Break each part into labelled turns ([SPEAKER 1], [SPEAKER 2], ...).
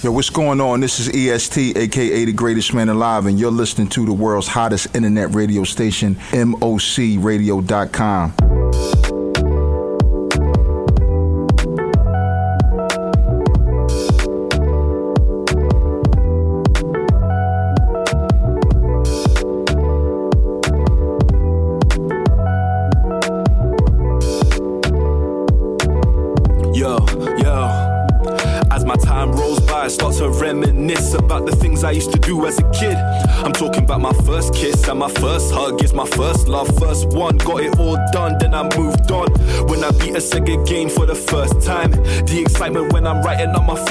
[SPEAKER 1] Yo, what's going on? This is EST, aka the greatest man alive, and you're listening to the world's hottest internet radio station, MOCRadio.com.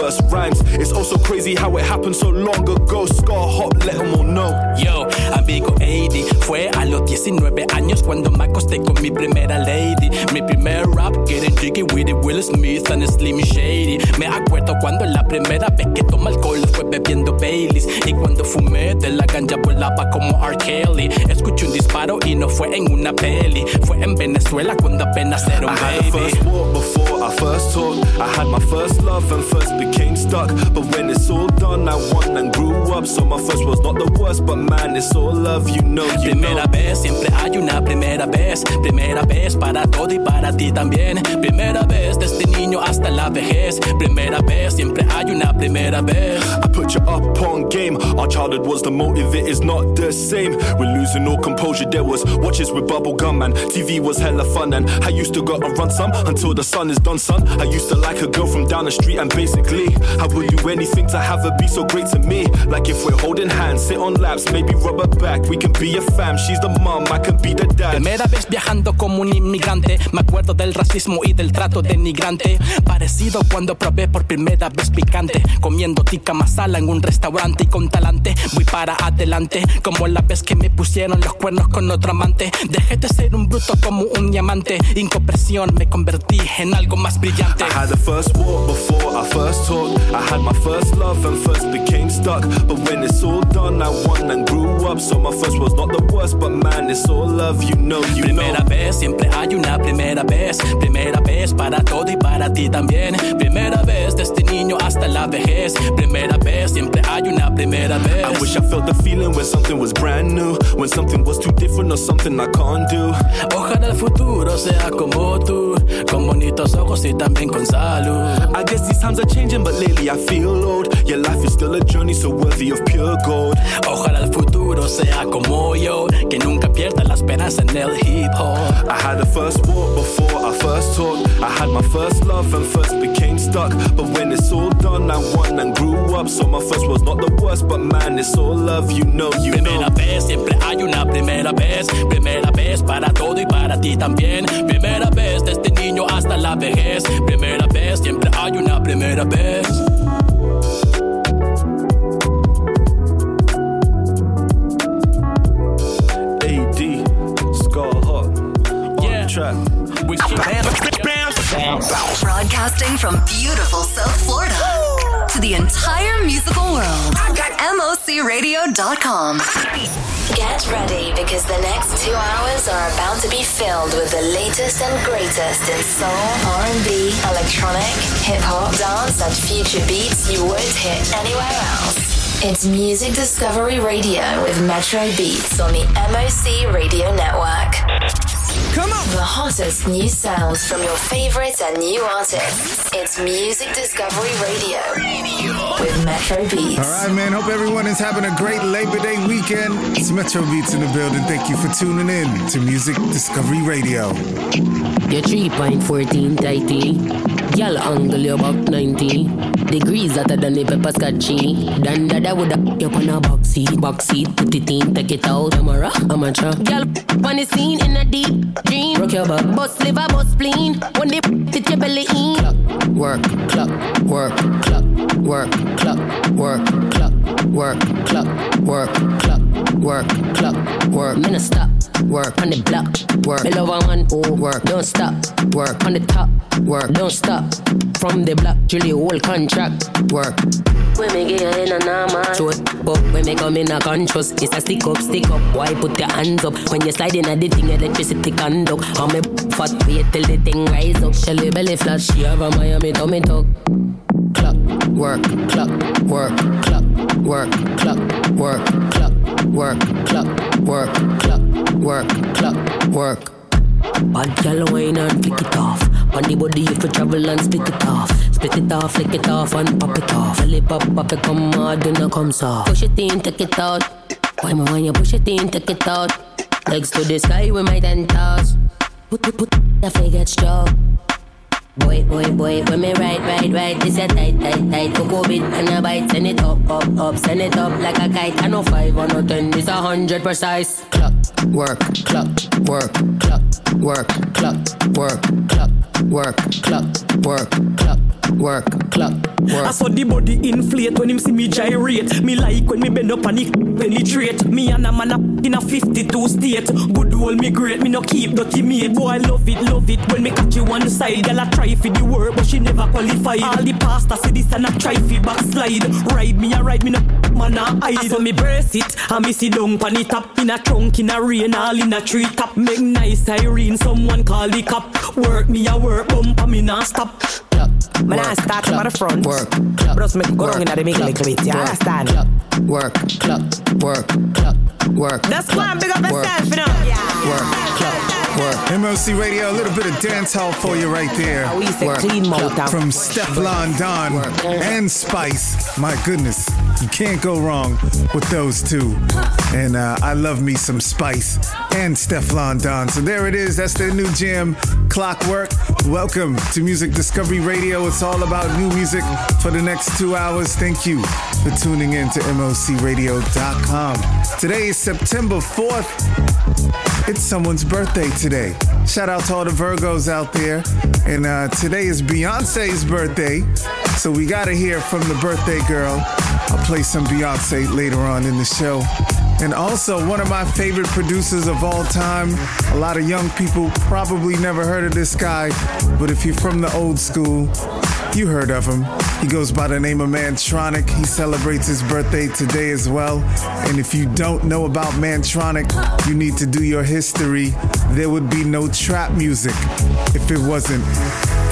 [SPEAKER 2] first rhymes. It's also crazy how it happened so long ago. Scar hot, let them all know.
[SPEAKER 3] Yo, amigo 80. Fue a los 19 años cuando me acosté con mi primera lady. Mi primer rap, getting jiggy with it, Will Smith and Slim Shady. Me acuerdo cuando la primera vez que tomé alcohol fue bebiendo Baileys. Y cuando fumé de la ganja volaba como R. Kelly. Escuché un disparo y no fue en una peli. Fue en Venezuela cuando apenas era un
[SPEAKER 2] I had a first walk I first talked. I had my first love and first became stuck. But when it's all done, I won and grew up. So my first was not the worst, but man, it's all love, you know, you
[SPEAKER 3] primera
[SPEAKER 2] know.
[SPEAKER 3] vez, siempre hay una primera vez. Primera vez para todo y para ti también. Primera vez desde niño hasta la vejez. Primera vez, siempre hay una primera vez.
[SPEAKER 2] I put you up on game. Our childhood was the motive, it is not the same. We're losing all composure. There was watches with bubble gum and TV was hella fun. And I used to go and run some until the sun is I used to like a girl from down the street and basically I would do anything to have her be so great to me. Like if we're holding hands, sit on laps, maybe rub back. We can be a fam. She's the mom, I can be the dad.
[SPEAKER 3] Primera vez viajando como un inmigrante. Me acuerdo del racismo y del trato denigrante. Parecido cuando probé por primera vez picante. Comiendo tica masala en un restaurante y con talante. Voy para adelante. Como la vez que me pusieron los cuernos con otro amante. Dejé de ser un bruto como un diamante. Incompresión me convertí en algo más brillante.
[SPEAKER 2] I had the first walk before I first talked. I had my first love and first became stuck. But when it's all done, I won and grew up. So my first was not the worst, but man, it's all love, you know, you
[SPEAKER 3] primera
[SPEAKER 2] know.
[SPEAKER 3] vez, siempre hay una primera vez. Primera vez para todo y para ti también. Primera vez desde niño hasta la vejez. Primera vez, siempre hay una primera vez.
[SPEAKER 2] I wish I felt the feeling when something was brand new. When something was too different or something I can't do.
[SPEAKER 3] Ojalá el futuro sea como tú. Con bonitos ojos y también con salud.
[SPEAKER 2] I guess these times are changing, but lately I feel old. Your life is still a journey so worthy of pure gold.
[SPEAKER 3] Ojalá el futuro sea como yo. Que nunca pierda la esperanza en el hip hop.
[SPEAKER 2] I had a first walk before I first talked. I had my first love and first became stuck. But when it's all done, I won and grew up. So my first was not the worst, but man, it's all love, you know, you
[SPEAKER 3] Primera
[SPEAKER 2] know.
[SPEAKER 3] vez, siempre hay una primera vez. Primera vez para todo y para ti también. Primera vez desde niño hasta la vejez. Primera vez, siempre hay una primera vez.
[SPEAKER 2] AD, Scar Hot, on
[SPEAKER 3] Yeah.
[SPEAKER 2] the track.
[SPEAKER 3] We keep
[SPEAKER 4] Broadcasting from beautiful South Florida to the entire musical world. MOCRadio.com.
[SPEAKER 5] Get ready because the next two hours are about to be filled with the latest and greatest in soul, R&B, electronic, hip hop, dance, and future beats you won't hear anywhere else. It's Music Discovery Radio with Metro Beats on the MOC Radio Network.
[SPEAKER 2] Come on!
[SPEAKER 5] The hottest new sounds from your favorites and new artists. It's Music Discovery Radio with Metro Beats.
[SPEAKER 6] All right, man. Hope everyone is having a great Labor Day weekend. It's Metro Beats in the building. Thank you for tuning in to Music Discovery Radio.
[SPEAKER 7] Your 3.14 tighty. Girl angle you about 90. Degrees hotter than the pepper scotchy. Dan dada would up you on a box seat. Box seat, put it in, take it out. Camera, amateur. Girl, on the scene in a deep dream. Rock your back. Bust liver, bust spleen. When they fit your belly in. Clock, work, clock, work, clock, work, clock, work, clock, work, clock, work, clock, work, clock, work. No stop. Work on the block, work. Love a one, oh, work. Don't stop, work on the top, work. Don't stop. From the block, Julie whole contract, work. When me get in a Short up, when me come in a conscious It's a stick up, stick up. Why put your hands up When you slide in a the thing Electricity conduct? How me fat wait till the thing rise up. Shelly belly flat She have a Miami tummy tuck. Clock, work, clock, work, clock, work, clock, work, clock, work, clock, work, clock, work, clock, work. Bad gal wine and flick it off. On the body if you travel and split it off. Split it off, flick it off and pop it off. Belly pop, pop it come hard, then it comes off. Push it in, take it out. Why me when you push it in, take it out. Legs to the sky with my ten toes. Put, put, put, the fake get stroke. Boy, boy, boy, when me ride, ride, ride, this a tight, tight, tight. Cocoa bit and a bite, send it up, up, up, send it up like a kite. I know five or no ten, this a hundred precise. Clock, work, clock, work, clock, work, clock, work, clock, work, clock, work, clock, work, clock, work.
[SPEAKER 8] I saw the body inflate when him see me gyrate. Me like when me bend up and it penetrate. Me and a man up in a 52 state. Good old me great, me no keep dirty mate. Boy, I love it, love it when me catch you one side. Girl, I try for the work, but she never qualified. All the pasta say this and I try for backslide. Ride me, I ride me no man I hide. So me brace it, and me sit down pan it up in a trunk in a rain, all in a tree top. Make nice Irene, someone call the cop. Work me, I work, bump me not stop.
[SPEAKER 7] Clock,
[SPEAKER 9] Man, I start
[SPEAKER 7] clock,
[SPEAKER 9] from the front.
[SPEAKER 7] Work,
[SPEAKER 9] But just make go down in the middle
[SPEAKER 7] clock,
[SPEAKER 9] little bit, you
[SPEAKER 7] work,
[SPEAKER 9] understand?
[SPEAKER 7] Clock, work, clock, work, clock, work.
[SPEAKER 9] Just go
[SPEAKER 7] clock,
[SPEAKER 9] and big up
[SPEAKER 7] work,
[SPEAKER 9] yourself, you know. Yeah.
[SPEAKER 7] Work, clock, work.
[SPEAKER 6] MLC Radio, a little bit of dance hall for you right there.
[SPEAKER 7] Work.
[SPEAKER 9] clean
[SPEAKER 6] From Stefflon Don and Spice. My goodness, you can't go wrong with those two. And uh, I love me some Spice and Stefflon Don. So there it is. That's their new jam, Clockwork. Welcome to Music Discovery Radio. It's all about new music for the next two hours. Thank you for tuning in to MOCRadio.com. Today is September 4th. It's someone's birthday today. Shout out to all the Virgos out there. And uh, today is Beyonce's birthday. So we got to hear from the birthday girl. I'll play some Beyonce later on in the show. And also, one of my favorite producers of all time. A lot of young people probably never heard of this guy, but if you're from the old school, you heard of him. He goes by the name of Mantronik. He celebrates his birthday today as well. And if you don't know about Mantronik, you need to do your history. There would be no trap music if it wasn't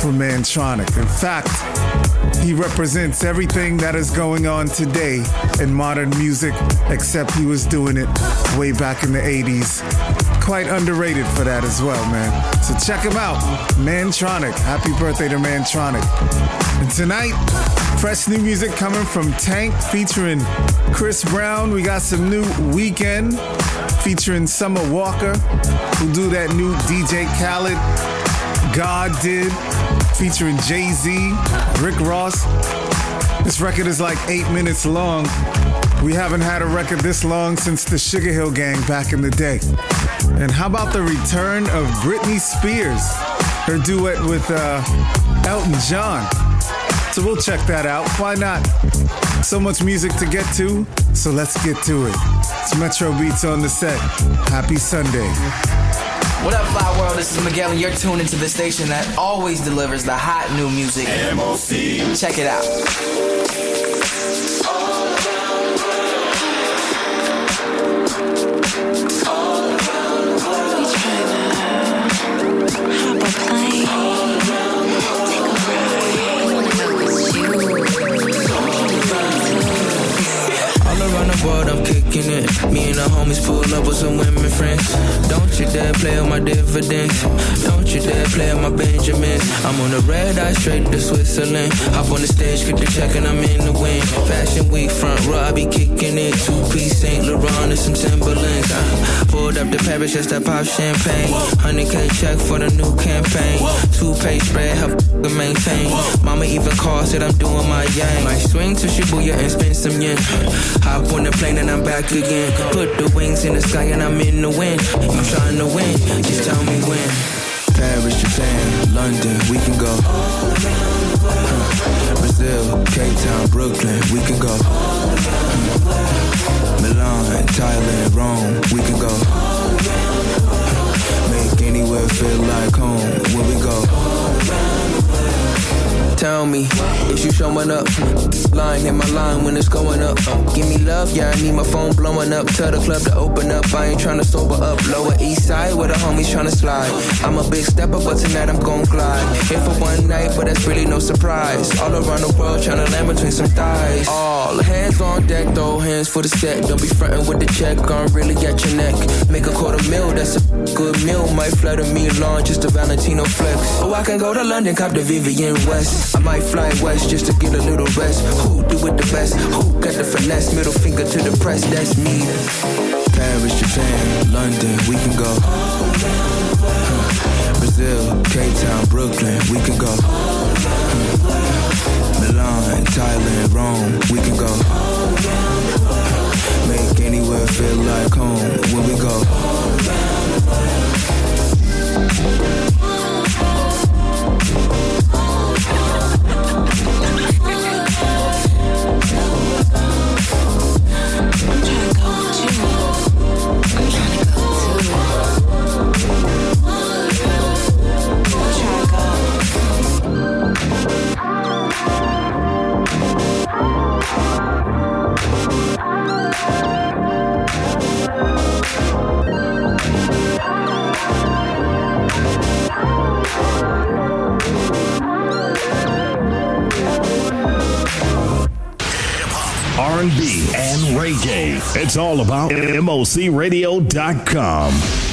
[SPEAKER 6] for Mantronik. In fact, he represents everything that is going on today in modern music, except he was doing it way back in the 80s. Quite underrated for that as well, man. So check him out, Mantronik. Happy birthday to Mantronik. And tonight, fresh new music coming from Tank featuring Chris Brown. We got some new Weeknd featuring Summer Walker, who do that new DJ Khaled God did, featuring Jay Z, Rick Ross. This record is like eight minutes long. We haven't had a record this long since the Sugar Hill Gang back in the day. And how about the return of Britney Spears, her duet with uh, Elton John? So we'll check that out. Why not? So much music to get to, so let's get to it. It's Metro Beats on the set. Happy Sunday.
[SPEAKER 10] What up, Fly World? This is Miguel, and you're tuned into the station that always delivers the hot new music. MOC. Check it out. Me and the homies pull up with some women friends. Don't you dare play on my dividends. Don't you dare play on my Benjamins. I'm on the red eye straight to Switzerland. Hop on the stage, get the check, and I'm in the wind. Fashion week front row, I be kicking it. Two piece Saint Laurent and some Timberlands. Uh, pulled up the Paris just to pop champagne. 100k check for the new campaign. Two page spread, help to maintain. Mama even called, said I'm doing my yang. Might swing to Shibuya and spend some yen. Hop on the plane and I'm back again. Put the wings in the sky and I'm in the wind. You trying to win? Just tell me when. Paris, Japan, London, we can go. Brazil, Cape Town, Brooklyn, we can go. Milan, Thailand, Rome, we can go. Make anywhere feel like home when we go. Tell me Is you showing up? Line, hit my line when it's going up. Give me love, yeah, I need my phone blowing up. Tell the club to open up, I ain't trying to sober up. Lower east side where the homies trying to slide. I'm a big stepper, but tonight I'm gon' glide. Here for one night, but that's really no surprise. All around the world trying to land between some thighs. All hands on deck, throw hands for the set. Don't be frontin' with the check, I'm really at your neck. Make a quarter mil, that's a good meal. Might flutter me along, just a Valentino flex. Oh, I can go to London, cop the Vivian West. I might fly west just to get a little rest. Who do it the best? Who got the finesse? Middle finger to the press, that's me. Paris, Japan, London, we can go. Brazil, Cape Town, Brooklyn, we can go. Milan, Thailand, Rome, we can go. Make anywhere feel like home when we go.
[SPEAKER 11] It's all about MOCRadio.com.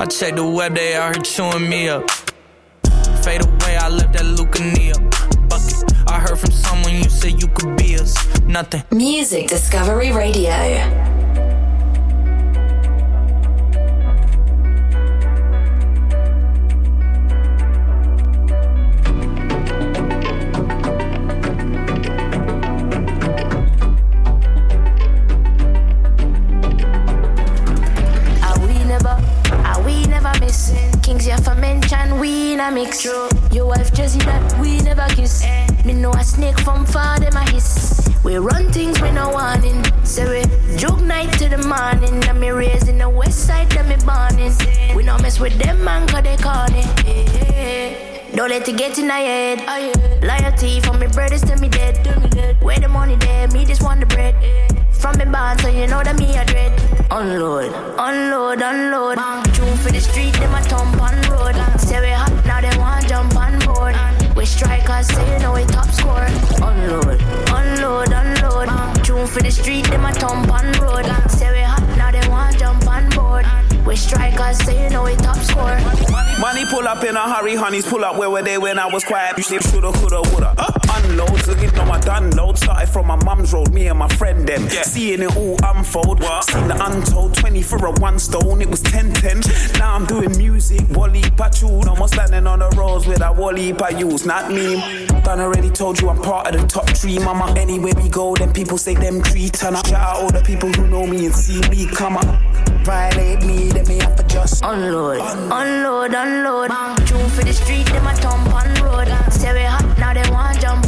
[SPEAKER 12] I check the
[SPEAKER 10] web, they out here chewing me up. To the
[SPEAKER 12] morning. And me raised in the west side, them me born We no mess with them man, cause they corny. Don't let it get in your head. Loyalty from me brothers to me dead. Where the money there, me just want the bread. From me band, so you know that me a dread. Unload, unload, unload. Tune for the street, them a thump on road. Say we hot, now they want jump on board. We strikers, so you know we top score. Unload, unload, unload. For the street, them a thump on road. Say we hot, now they want jump on board. We strikers, so you know we top score.
[SPEAKER 13] Money pull up in a hurry, honeys pull up where were they when I was quiet? You shoulda, coulda, woulda. Uh, unload, so you know I done. Started from my mum's road, me and my friend them. Yeah. Seeing it all unfold. what? Seen the untold, 20 for a one stone, it was 10 10. Now I'm doing music, Wally Patchoon. Almost landing on the roads with a Wally use, not me. I done already told you I'm part of the top three, mama. Anywhere we go, then people say them tree turn up. Shout out all the people who know me and see me come up. Violate me, then me have to just
[SPEAKER 12] unload, unload, unload. Tune for the street, them a thump on road. Say we hot, now they want jump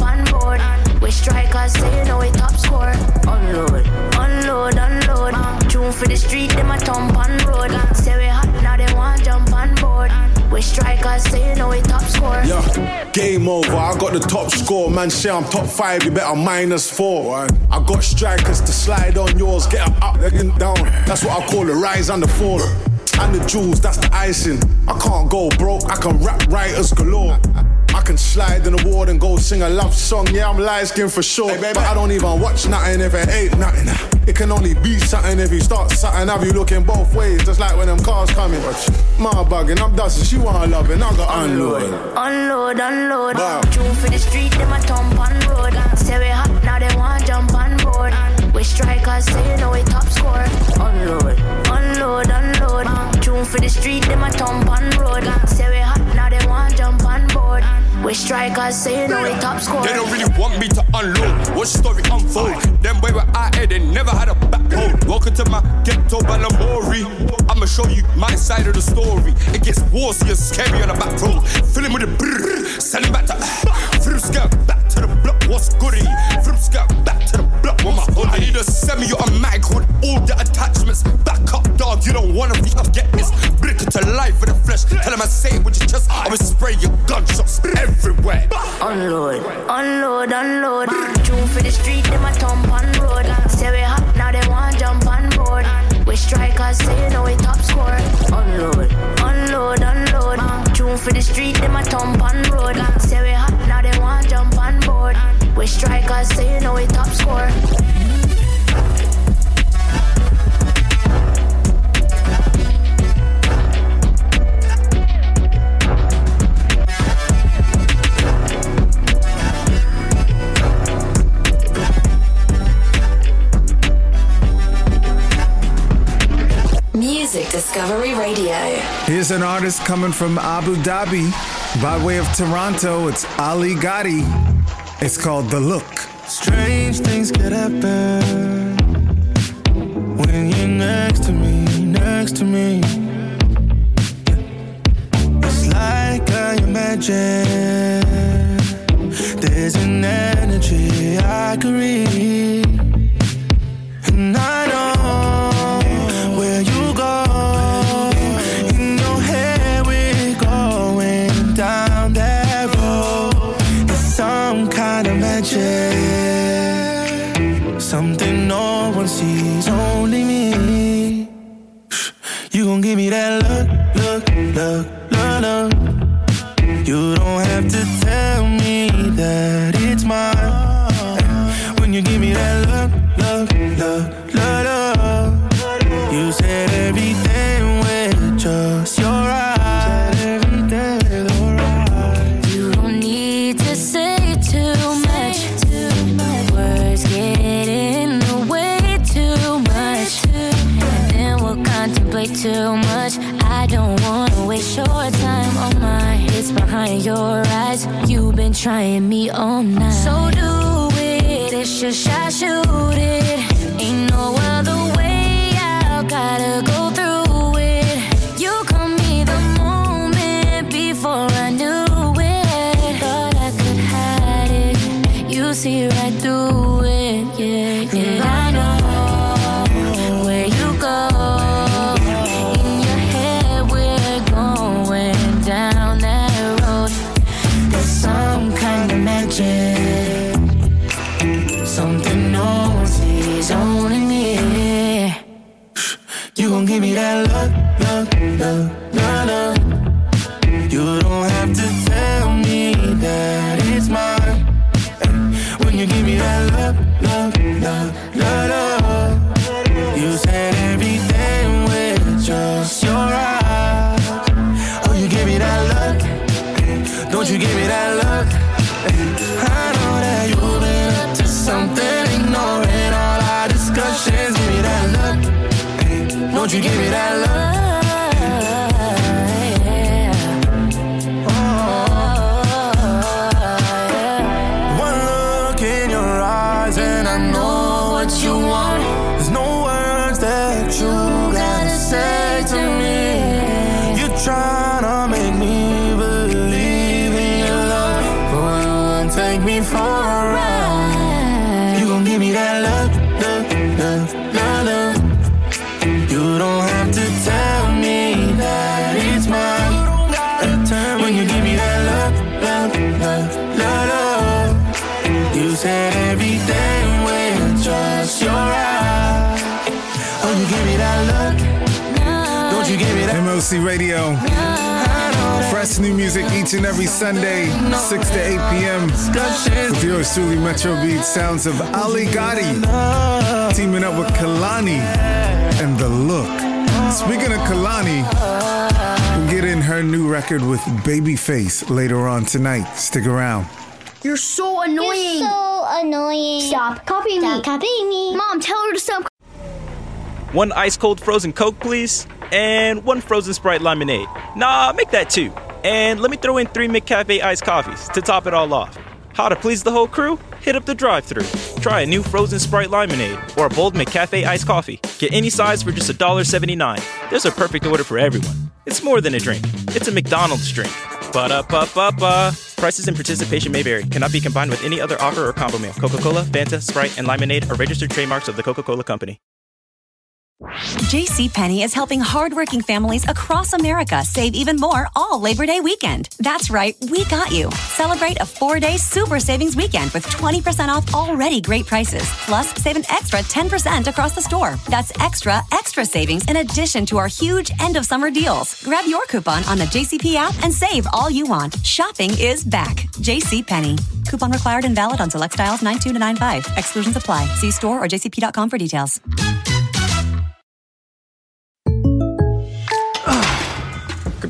[SPEAKER 12] on board. We strikers, say you know we top score. Unload, unload, unload. Tune for the street, them a thump on road. Say we hot, now they want jump on board. We strikers, say you know we top score.
[SPEAKER 14] Yeah, game over. I got the top score. Man, say I'm top five. You better minus four. I got strikers to slide on yours. Get up, up, then down. That's what I call the rise and the fall. And the jewels, that's the icing. I can't go broke. I can rap writers galore. I can slide in the ward and go sing a love song. Yeah, I'm light skin for sure. but I don't even watch nothing if it ain't nothing. It can only be something if you start something. Have you looking both ways, just like when them cars coming. My bugging, I'm dusting. She want loving, I got unload.
[SPEAKER 12] Unload, unload. Tune for the street, them my thump on road. Say we hot, now they want jump on board. We strikers, say you know we top score. Unload, unload, unload. For the street, them a thump on road. Say we hot, now they want jump on board. We strikers, say you know we top score.
[SPEAKER 15] They don't really want me to unload. Watch story unfold. Them way we're here, they never had a backbone. Welcome to my ghetto Balamory. I'ma show you my side of the story. It gets worse, you're scary on the back road. Filling with the brrr, back to skirt, back to the block, what's goody? Skirt, back to the block with my hood. I need a semi-automatic with all the attachments. Back up, dog, you don't wanna get this. Bring it to life with the flesh. Tell him I say it with your chest. I will spray your gunshots everywhere.
[SPEAKER 12] Unload, unload, unload. Tune for the street, them my thump on road. Say we hot, now they want jump on board. We strikers, say you know we top score. Unload, unload, unload. Tune for the street, them a thump on road. Say we hot, now they want jump on board. We strikers, say you know we top score.
[SPEAKER 5] Music Discovery Radio.
[SPEAKER 6] Here's an artist coming from Abu Dhabi by way of Toronto. It's Ali Gatie. It's called The Look.
[SPEAKER 16] Strange things could happen when you're next to me, next to me. It's like I imagine there's an energy I could read,
[SPEAKER 6] Babyface later on tonight. Stick around.
[SPEAKER 17] You're so annoying.
[SPEAKER 18] You're so annoying.
[SPEAKER 17] Stop copying
[SPEAKER 18] Stop
[SPEAKER 17] me.
[SPEAKER 18] Stop copying me.
[SPEAKER 17] Mom, tell her to stop.
[SPEAKER 19] One ice cold frozen Coke, please. And one frozen Sprite lemonade. Nah, make that two. And let me throw in three McCafe iced coffees to top it all off. How to please the whole crew? Hit up the drive thru Try a new frozen Sprite lemonade or a bold McCafe iced coffee. Get any size for just $1.79. There's a perfect order for everyone. It's more than a drink, it's a McDonald's drink. Ba da ba ba ba. Prices and participation may vary. Cannot be combined with any other offer or combo meal. Coca Cola, Fanta, Sprite, and Lemonade are registered trademarks of the Coca Cola Company.
[SPEAKER 18] JCPenney is helping hardworking families across America save even more all Labor Day weekend. That's right, we got you. Celebrate a four day super savings weekend with 20% off already great prices. Plus, save an extra 10% across the store. That's extra, extra savings in addition to our huge end of summer deals. Grab your coupon on the JCP app and save all you want. Shopping is back. JCPenney. Coupon required and valid on select styles 92 to 95. Exclusions apply. See store or jcp.com for details.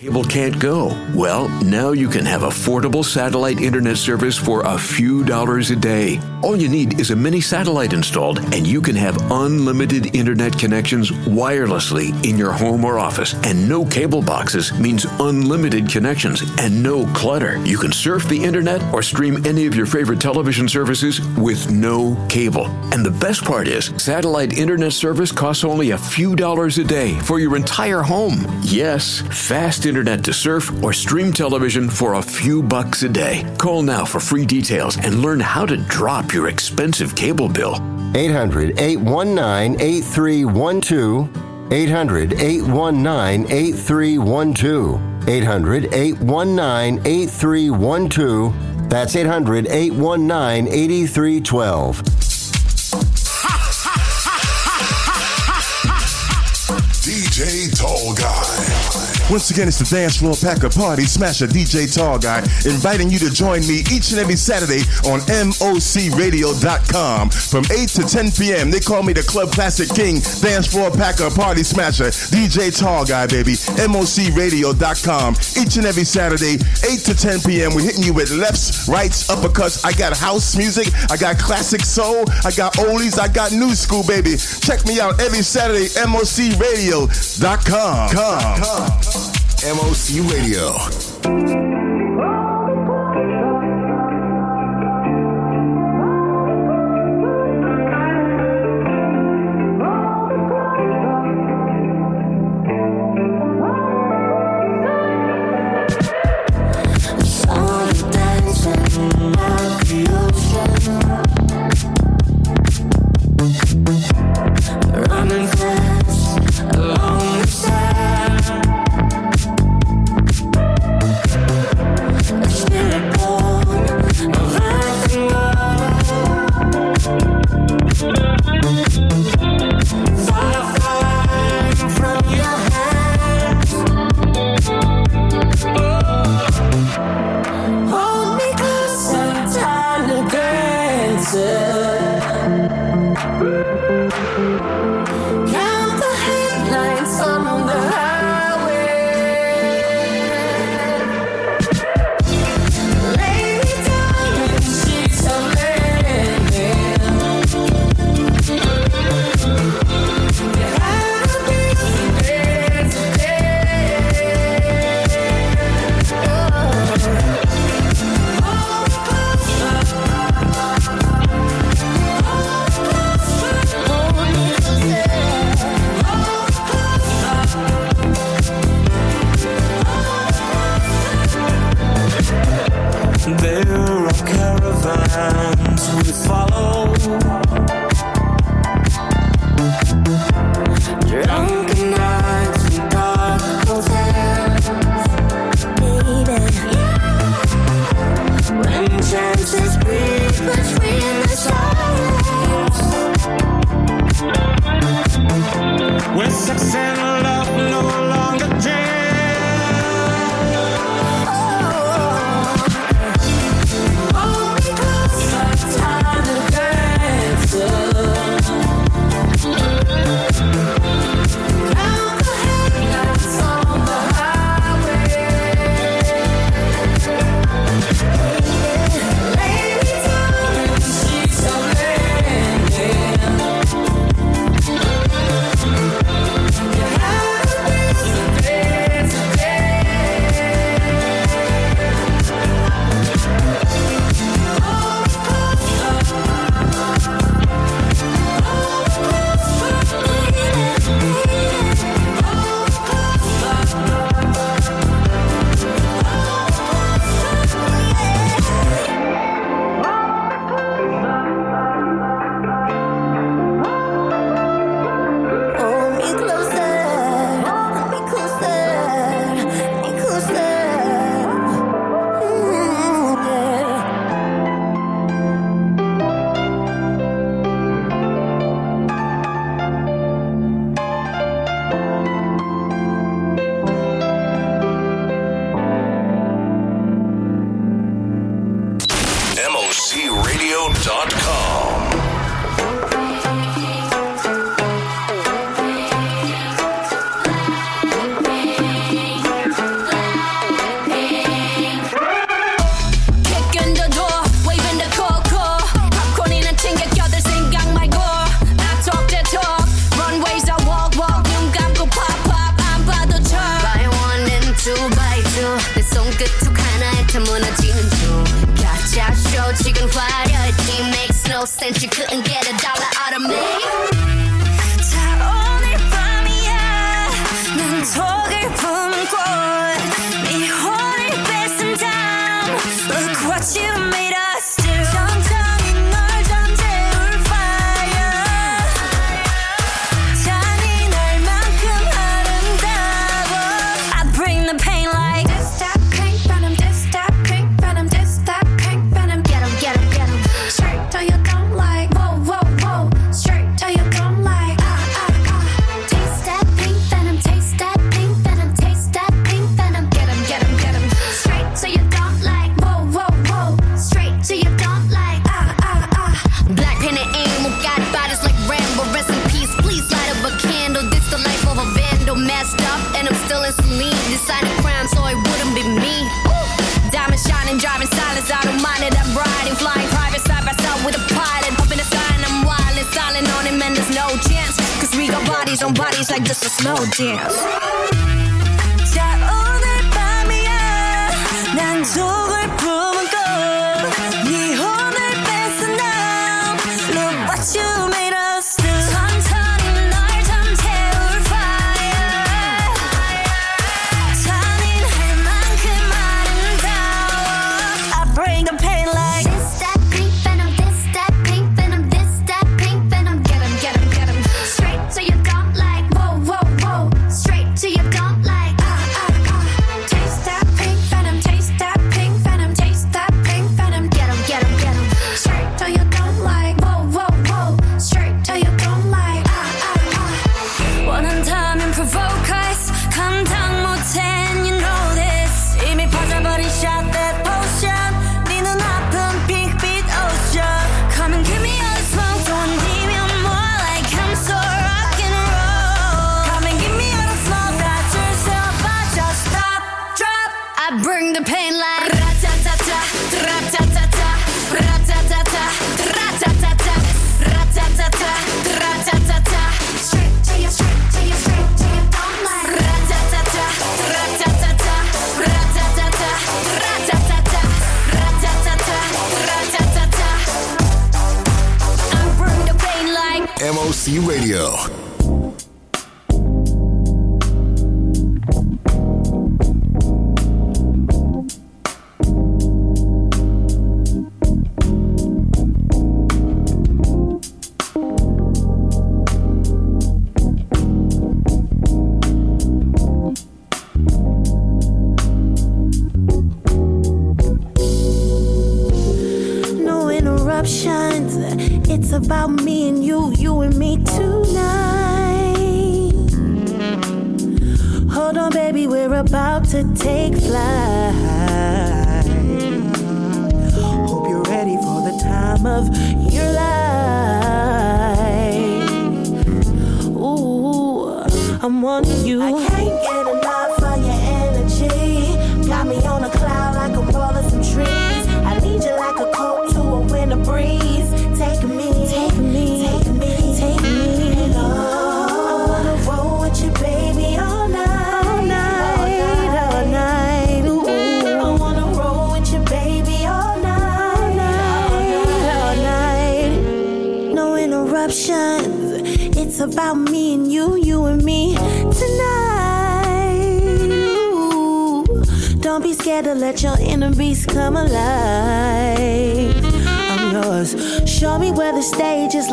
[SPEAKER 20] Cable can't go. Well, now you can have affordable satellite internet service for a few dollars a day. All you need is a mini satellite installed, and you can have unlimited internet connections wirelessly in your home or office. And no cable boxes means unlimited connections and no clutter. You can surf the internet or stream any of your favorite television services with no cable. And the best part is, satellite internet service costs only a few dollars a day for your entire home. Yes, fast internet to surf or stream television for a few bucks a day. Call now for free details and learn how to drop your expensive cable bill.
[SPEAKER 21] 800 819 8312. 800 819 8312. 800 819 8312. That's 800 819 8312.
[SPEAKER 22] DJ Tall Guy. Once again, it's the Dance Floor Packer Party Smasher DJ Tall Guy, inviting you to join me each and every Saturday on MOCRadio.com from 8 to 10 p.m. They call me the Club Classic King, Dance Floor Packer Party Smasher, DJ Tall Guy, baby. MOCRadio.com. Each and every Saturday, 8 to 10 p.m. We're hitting you with lefts, rights, uppercuts. I got house music, I got classic soul, I got oldies, I got new school, baby. Check me out every Saturday, MOCRadio.com. Come.
[SPEAKER 21] MOC Radio.
[SPEAKER 16] Dance. Dance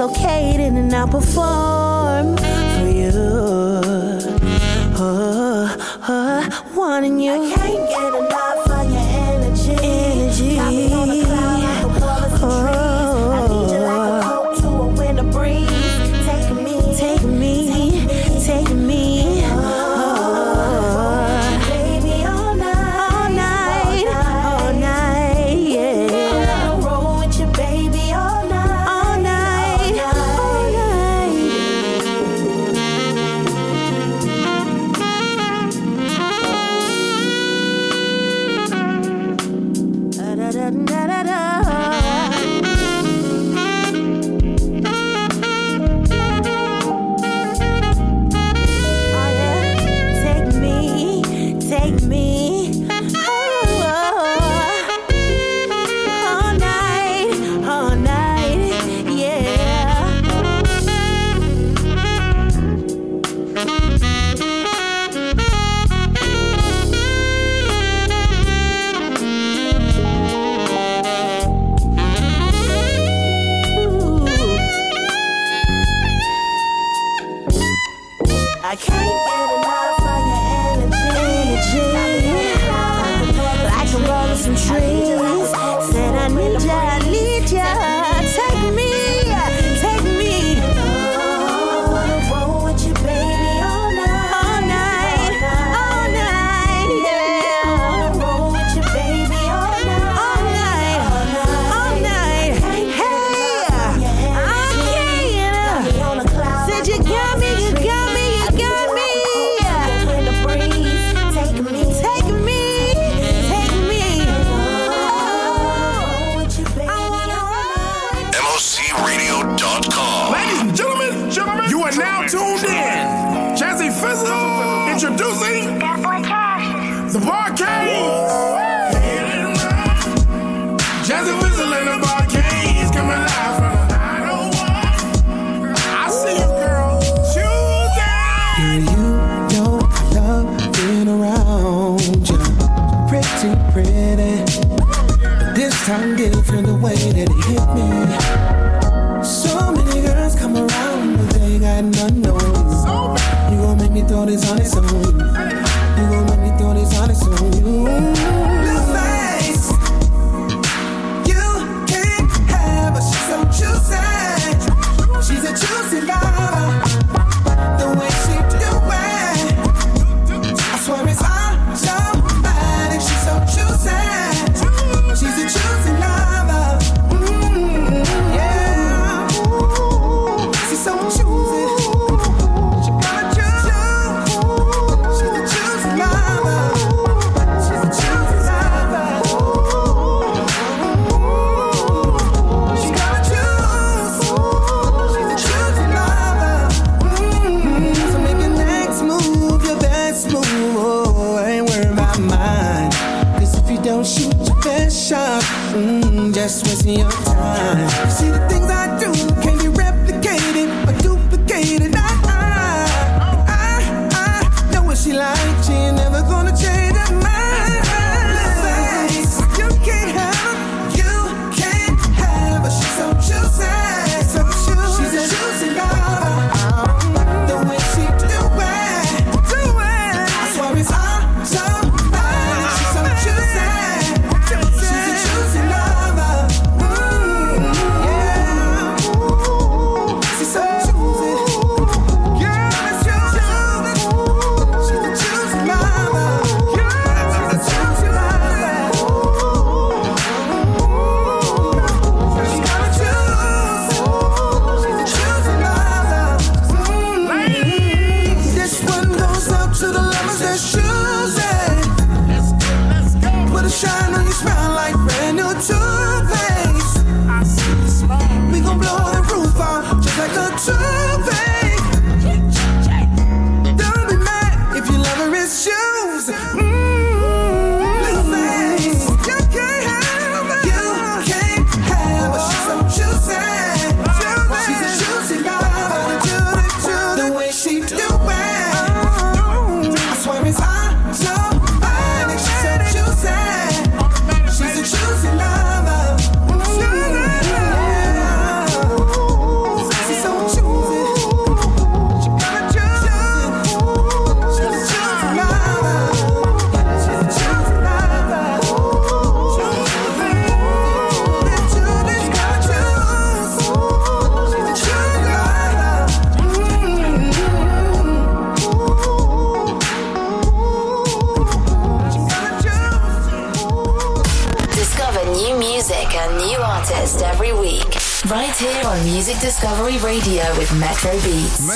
[SPEAKER 23] located and I'll perform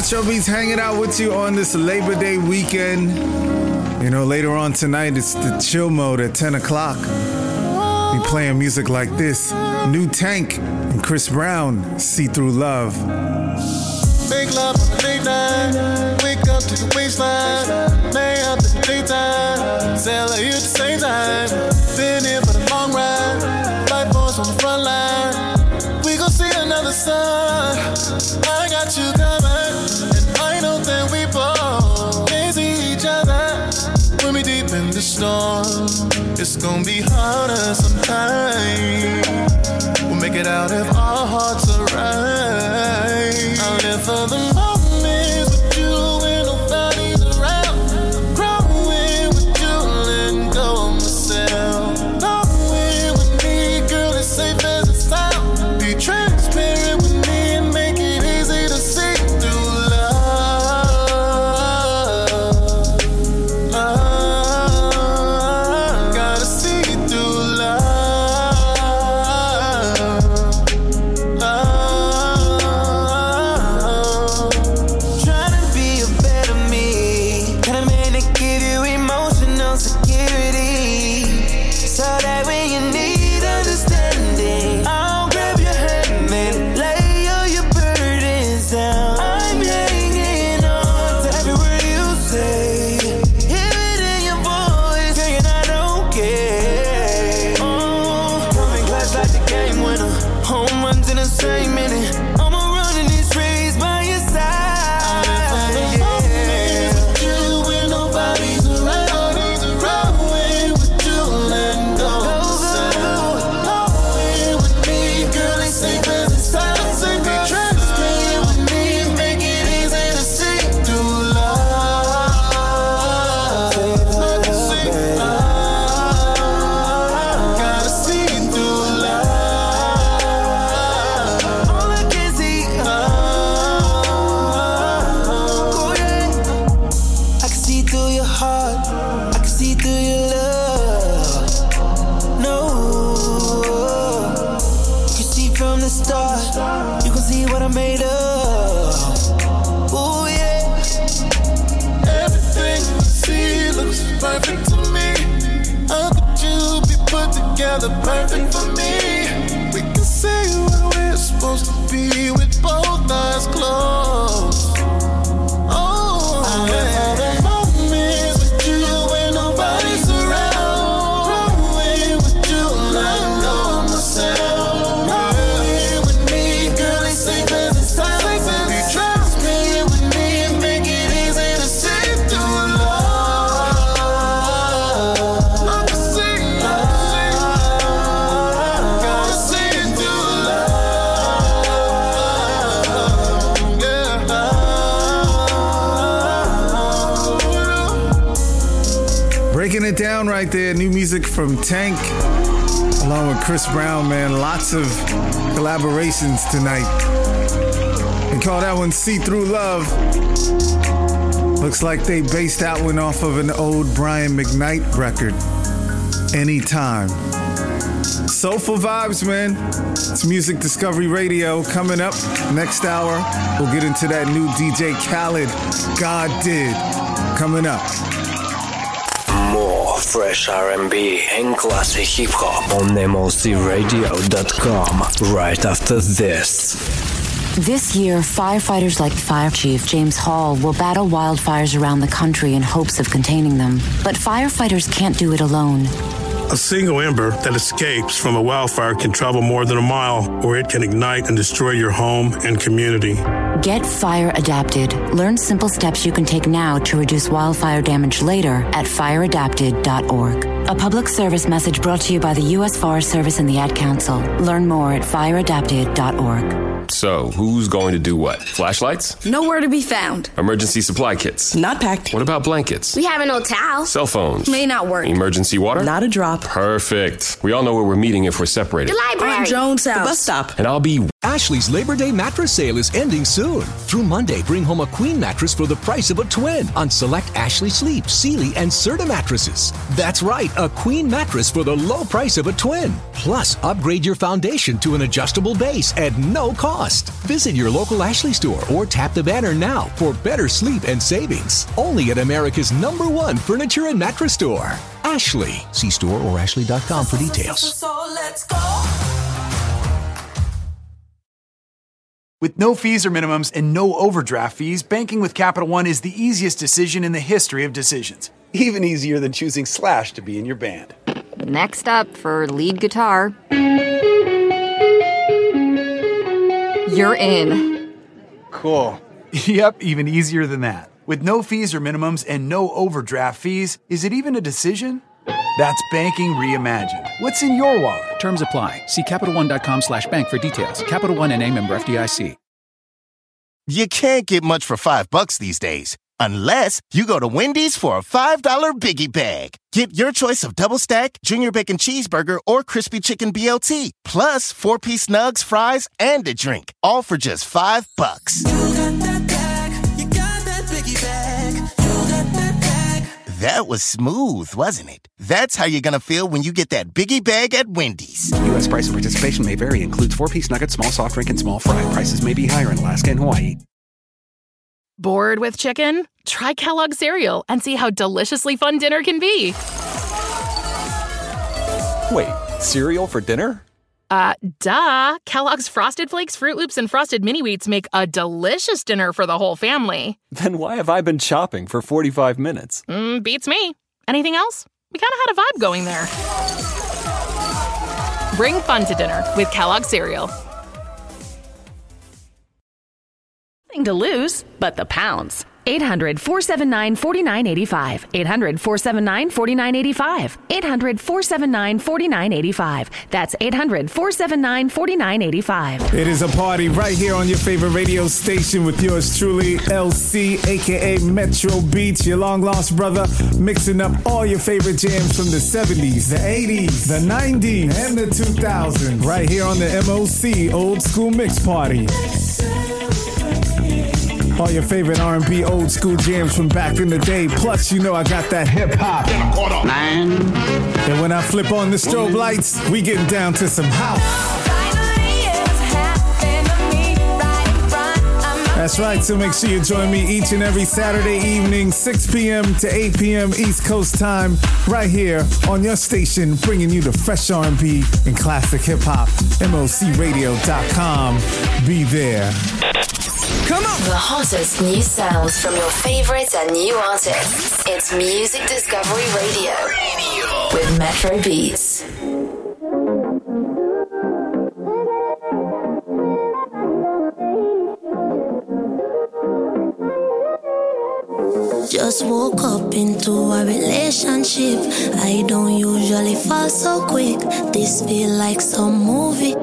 [SPEAKER 5] Beats
[SPEAKER 6] hanging out with you on this Labor Day weekend. You know, later on tonight, it's the chill mode at 10 o'clock. be playing music like this. New Tank and Chris Brown, See Through Love.
[SPEAKER 23] Make love on the late night. Wake up to the waistline. Lay up in the daytime. Sail you at the same time. Been here for the long ride. Life force on the front line. We gon' see another sun. Storm, it's gonna be harder sometimes. We'll make it out if our hearts are right.
[SPEAKER 6] Collaborations tonight. We call that one See Through Love. Looks like they based that one off of an old Brian McKnight record. Anytime. Soulful vibes, man. It's Music Discovery Radio coming up next hour. We'll get into that new DJ Khaled, God Did, coming up.
[SPEAKER 24] More fresh R&B and classic hip hop on MOCRadio.com right after this.
[SPEAKER 25] This year, firefighters like Fire Chief James Hall will battle wildfires around the country in hopes of containing them. But firefighters can't do it alone.
[SPEAKER 26] A single ember that escapes from a wildfire can travel more than a mile, or it can ignite and destroy your home and community.
[SPEAKER 25] Get fire adapted. Learn simple steps you can take now to reduce wildfire damage later at fireadapted.org. A public service message brought to you by the U.S. Forest Service and the Ad Council. Learn more at fireadapted.org.
[SPEAKER 27] So, who's going to do what? Flashlights?
[SPEAKER 28] Nowhere to be found.
[SPEAKER 27] Emergency supply kits?
[SPEAKER 28] Not packed.
[SPEAKER 27] What about blankets?
[SPEAKER 28] We have an old towel.
[SPEAKER 27] Cell phones?
[SPEAKER 28] May not work.
[SPEAKER 27] Emergency water?
[SPEAKER 28] Not a drop.
[SPEAKER 27] Perfect. We all know where we're meeting if we're separated.
[SPEAKER 28] The library. On Jones House. The bus stop.
[SPEAKER 27] And I'll be.
[SPEAKER 29] Ashley's Labor Day mattress sale is ending soon. Through Monday, bring home a queen mattress for the price of a twin on select Ashley Sleep, Sealy, and Serta mattresses. That's right, a queen mattress for the low price of a twin. Plus, upgrade your foundation to an adjustable base at no cost. Visit your local Ashley store or tap the banner now for better sleep and savings. Only at America's number one furniture and mattress store. Ashley. See store or ashley.com for details.
[SPEAKER 30] Let's go.
[SPEAKER 29] With no fees or minimums and no overdraft fees, banking with Capital One is the easiest decision in the history of decisions. Even easier than choosing Slash to be in your band.
[SPEAKER 31] Next up for lead guitar. You're in.
[SPEAKER 29] Cool. Yep, even easier than that. With no fees or minimums and no overdraft fees, is it even a decision? That's banking reimagined. What's in your wallet?
[SPEAKER 32] Terms apply. See CapitalOne.com slash bank for details. Capital One and a member FDIC.
[SPEAKER 33] You can't get much for five bucks these days. Unless you go to Wendy's for a $5 biggie bag. Get your choice of double stack, junior bacon cheeseburger, or crispy chicken BLT, plus four piece nugs, fries, and a drink. All for just five bucks. That was smooth, wasn't it? That's how you're gonna feel when you get that biggie bag at Wendy's.
[SPEAKER 34] U.S. price and participation may vary. Includes four-piece nuggets, small soft drink, and small fry. Prices may be higher in Alaska and Hawaii.
[SPEAKER 27] Bored with chicken? Try Kellogg cereal and see how deliciously fun dinner can be.
[SPEAKER 35] Wait, cereal for dinner?
[SPEAKER 27] Uh, duh. Kellogg's Frosted Flakes, Froot Loops, and Frosted Mini Wheats make a delicious dinner for the whole family.
[SPEAKER 35] Then why have I been shopping for 45 minutes?
[SPEAKER 27] Mm, beats me. Anything else? We kind of had a vibe going there. Bring fun to dinner with Kellogg's cereal.
[SPEAKER 36] Nothing to lose but the pounds. 800 479 4985. 800 479 4985. 800 479 4985. That's 800 479 4985.
[SPEAKER 6] It is a party right here on your favorite radio station with yours truly, LC, aka Metro Beats, your long lost brother, mixing up all your favorite jams from the 70s, the 80s, the 90s, and the 2000s. Right here on the MOC Old School Mix Party. All your favorite R&B old school jams from back in the day. Plus, you know I got that hip hop. Man. And when I flip on the strobe lights, we getting down to some house. That's right, so make sure you join me each and every Saturday evening, 6 p.m. to 8 p.m. East Coast time, right here on your station, bringing you the fresh R&B and classic hip hop. MOCRadio.com. Be there.
[SPEAKER 5] Come on! The hottest new sounds from your favorites and new artists. It's Music Discovery Radio, with Metro Beats.
[SPEAKER 30] Just woke up into a relationship. I don't usually fall so quick. This feel like some movie.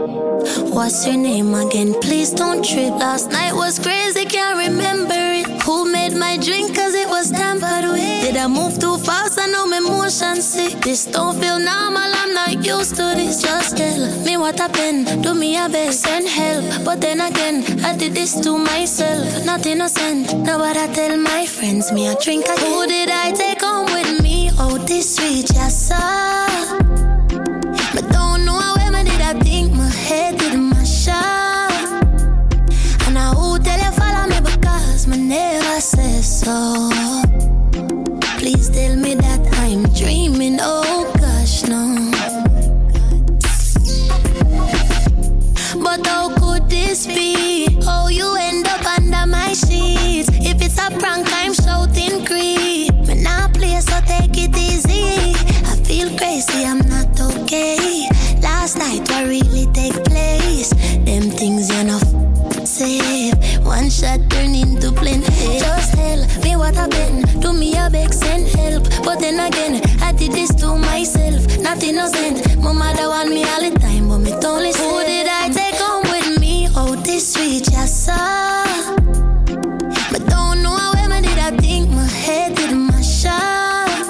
[SPEAKER 30] What's your name again? Please don't trip. Last night was crazy, can't remember it. Who made my drink? Cause it was tampered with. Did I move too fast? I know my motion sick. This don't feel normal, I'm not used to this. Just tell me what happened. Do me a best, send help. But then again, I did this to myself. Not innocent. Now what I tell my friends, me a drink again. Who did I take home with me? Oh, this sweet, yes, sir. But don't know where me did I think my head did my shot. And I who tell you follow me because me never said so. Please tell me that I'm dreaming. Oh gosh, no. But how could this be? Oh, you end up under my sheets. If it's a prank, I'm shouting creep. Me not play, so take it easy. I feel crazy, I'm not okay. Last night, what really take place? Them things. One shot turn into plenty. Just tell me what happened. Do me a beg, send help. But then again, I did this to myself. Nothing Not innocent. My mother want me all the time, but me don't listen. Who did I take home with me? Oh, this sweet, yes, sir. But don't know where me did I think my head did my shot.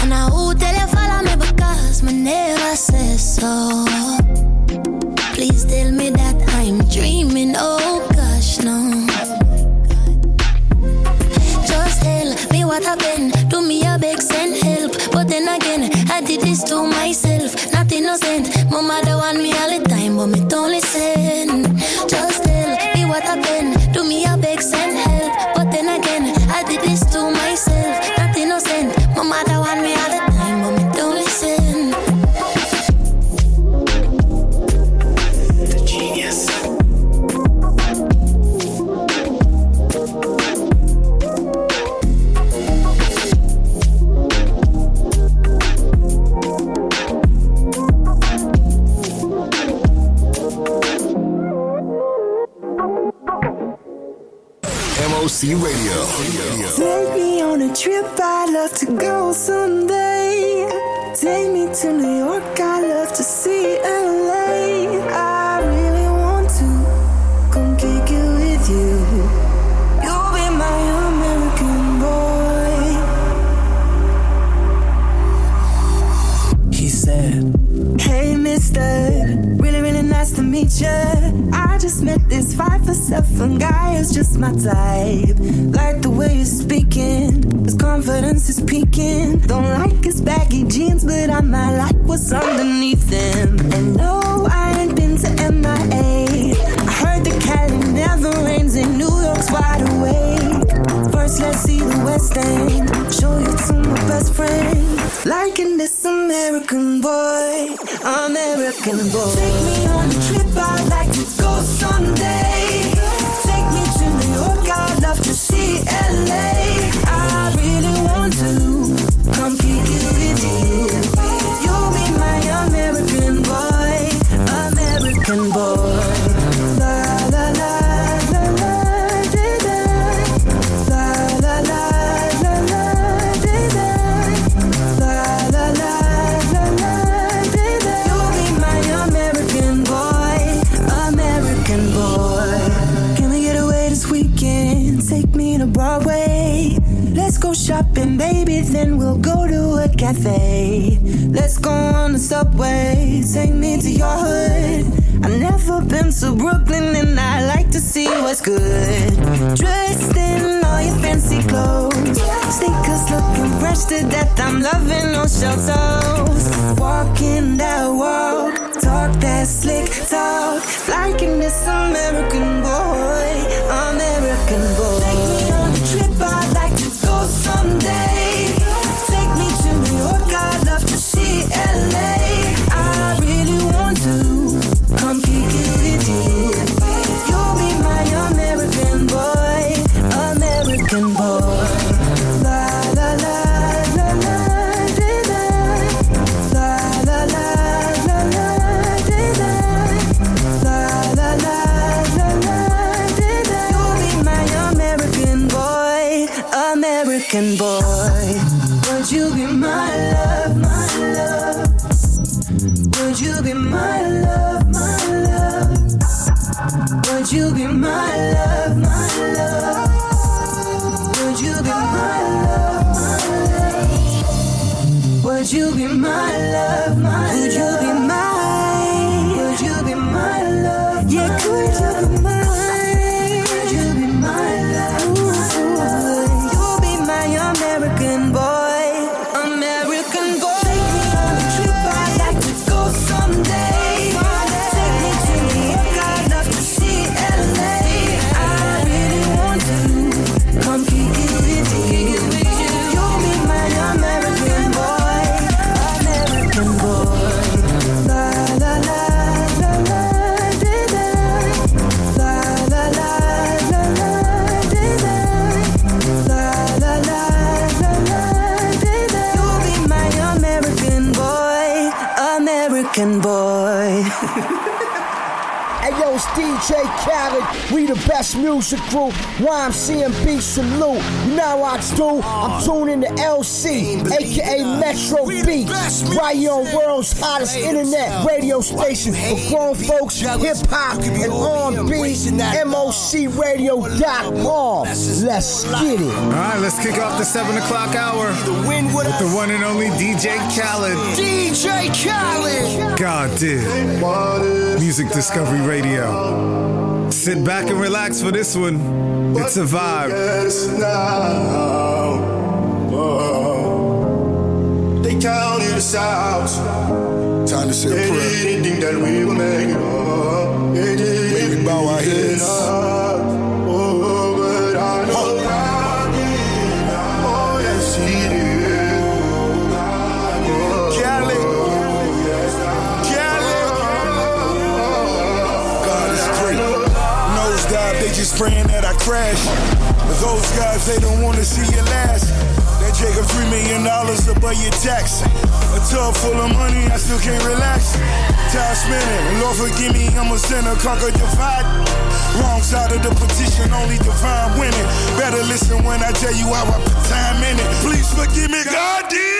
[SPEAKER 30] And I who tell you follow me because me never said so.
[SPEAKER 1] Radio.
[SPEAKER 23] Take me on a trip, I'd love to go someday. Take me to New York, I'd love to see LA. I really want to come kick it with you. You'll be my American boy. He said, Hey, mister, really, really nice to meet you. I just met this five for seven guy who's just my type. Like the way you're speaking, his confidence is peaking. Don't like his baggy jeans, but I might like what's underneath them. And no, I ain't been to MIA. I heard the Cali never rains and New York's wide awake. First, let's see the West End. Show you to my best friend. Liking this American boy, American boy. Take me on a trip, I'd like to go someday. Cafe. Let's go on the subway. Take me to your hood. I've never been to Brooklyn and I like to see what's good. Dressed in all your fancy clothes. Sneakers looking fresh to death. I'm loving those shell toes. Walking that walk. Talk that slick talk. Liking this American boy. American boy.
[SPEAKER 29] DJ Khaled. We the best music crew. YMCMB salute. You know what I do? I'm tuning to LC, aka Metro Beats. Right here on world's hottest internet radio station for grown folks, hip hop, and R&B. MOCRadio.com. Let's get it.
[SPEAKER 6] All right, let's kick off the 7 o'clock hour with the one and only DJ Khaled.
[SPEAKER 29] DJ Khaled.
[SPEAKER 6] God did. Music Discovery Radio. Sit back and relax for this one. It's a vibe.
[SPEAKER 37] Uh, they counted us out. Time to say a prayer. They that we would make uh, it up. Maybe bow our heads. Praying that I crash. Those guys, they don't want to see you last. That Jacob three million dollars above your tax. A tub full of money, I still can't relax. time spinning. Lord forgive me, I'm a sinner, conquer divide. Wrong side of the petition, only divine winning. Better listen when I tell you how I put time in it. Please forgive me, God did.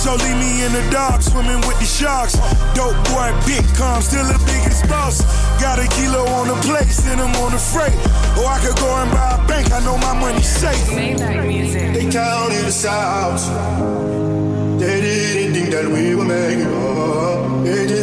[SPEAKER 37] So leave me in the dark, swimming with the sharks. Dope boy, big calm, still the biggest boss. Got a kilo on the plate, send him on the freight. Or I could go and buy a bank, I know my money's safe.
[SPEAKER 38] They counted us out. They didn't think that we were making it. They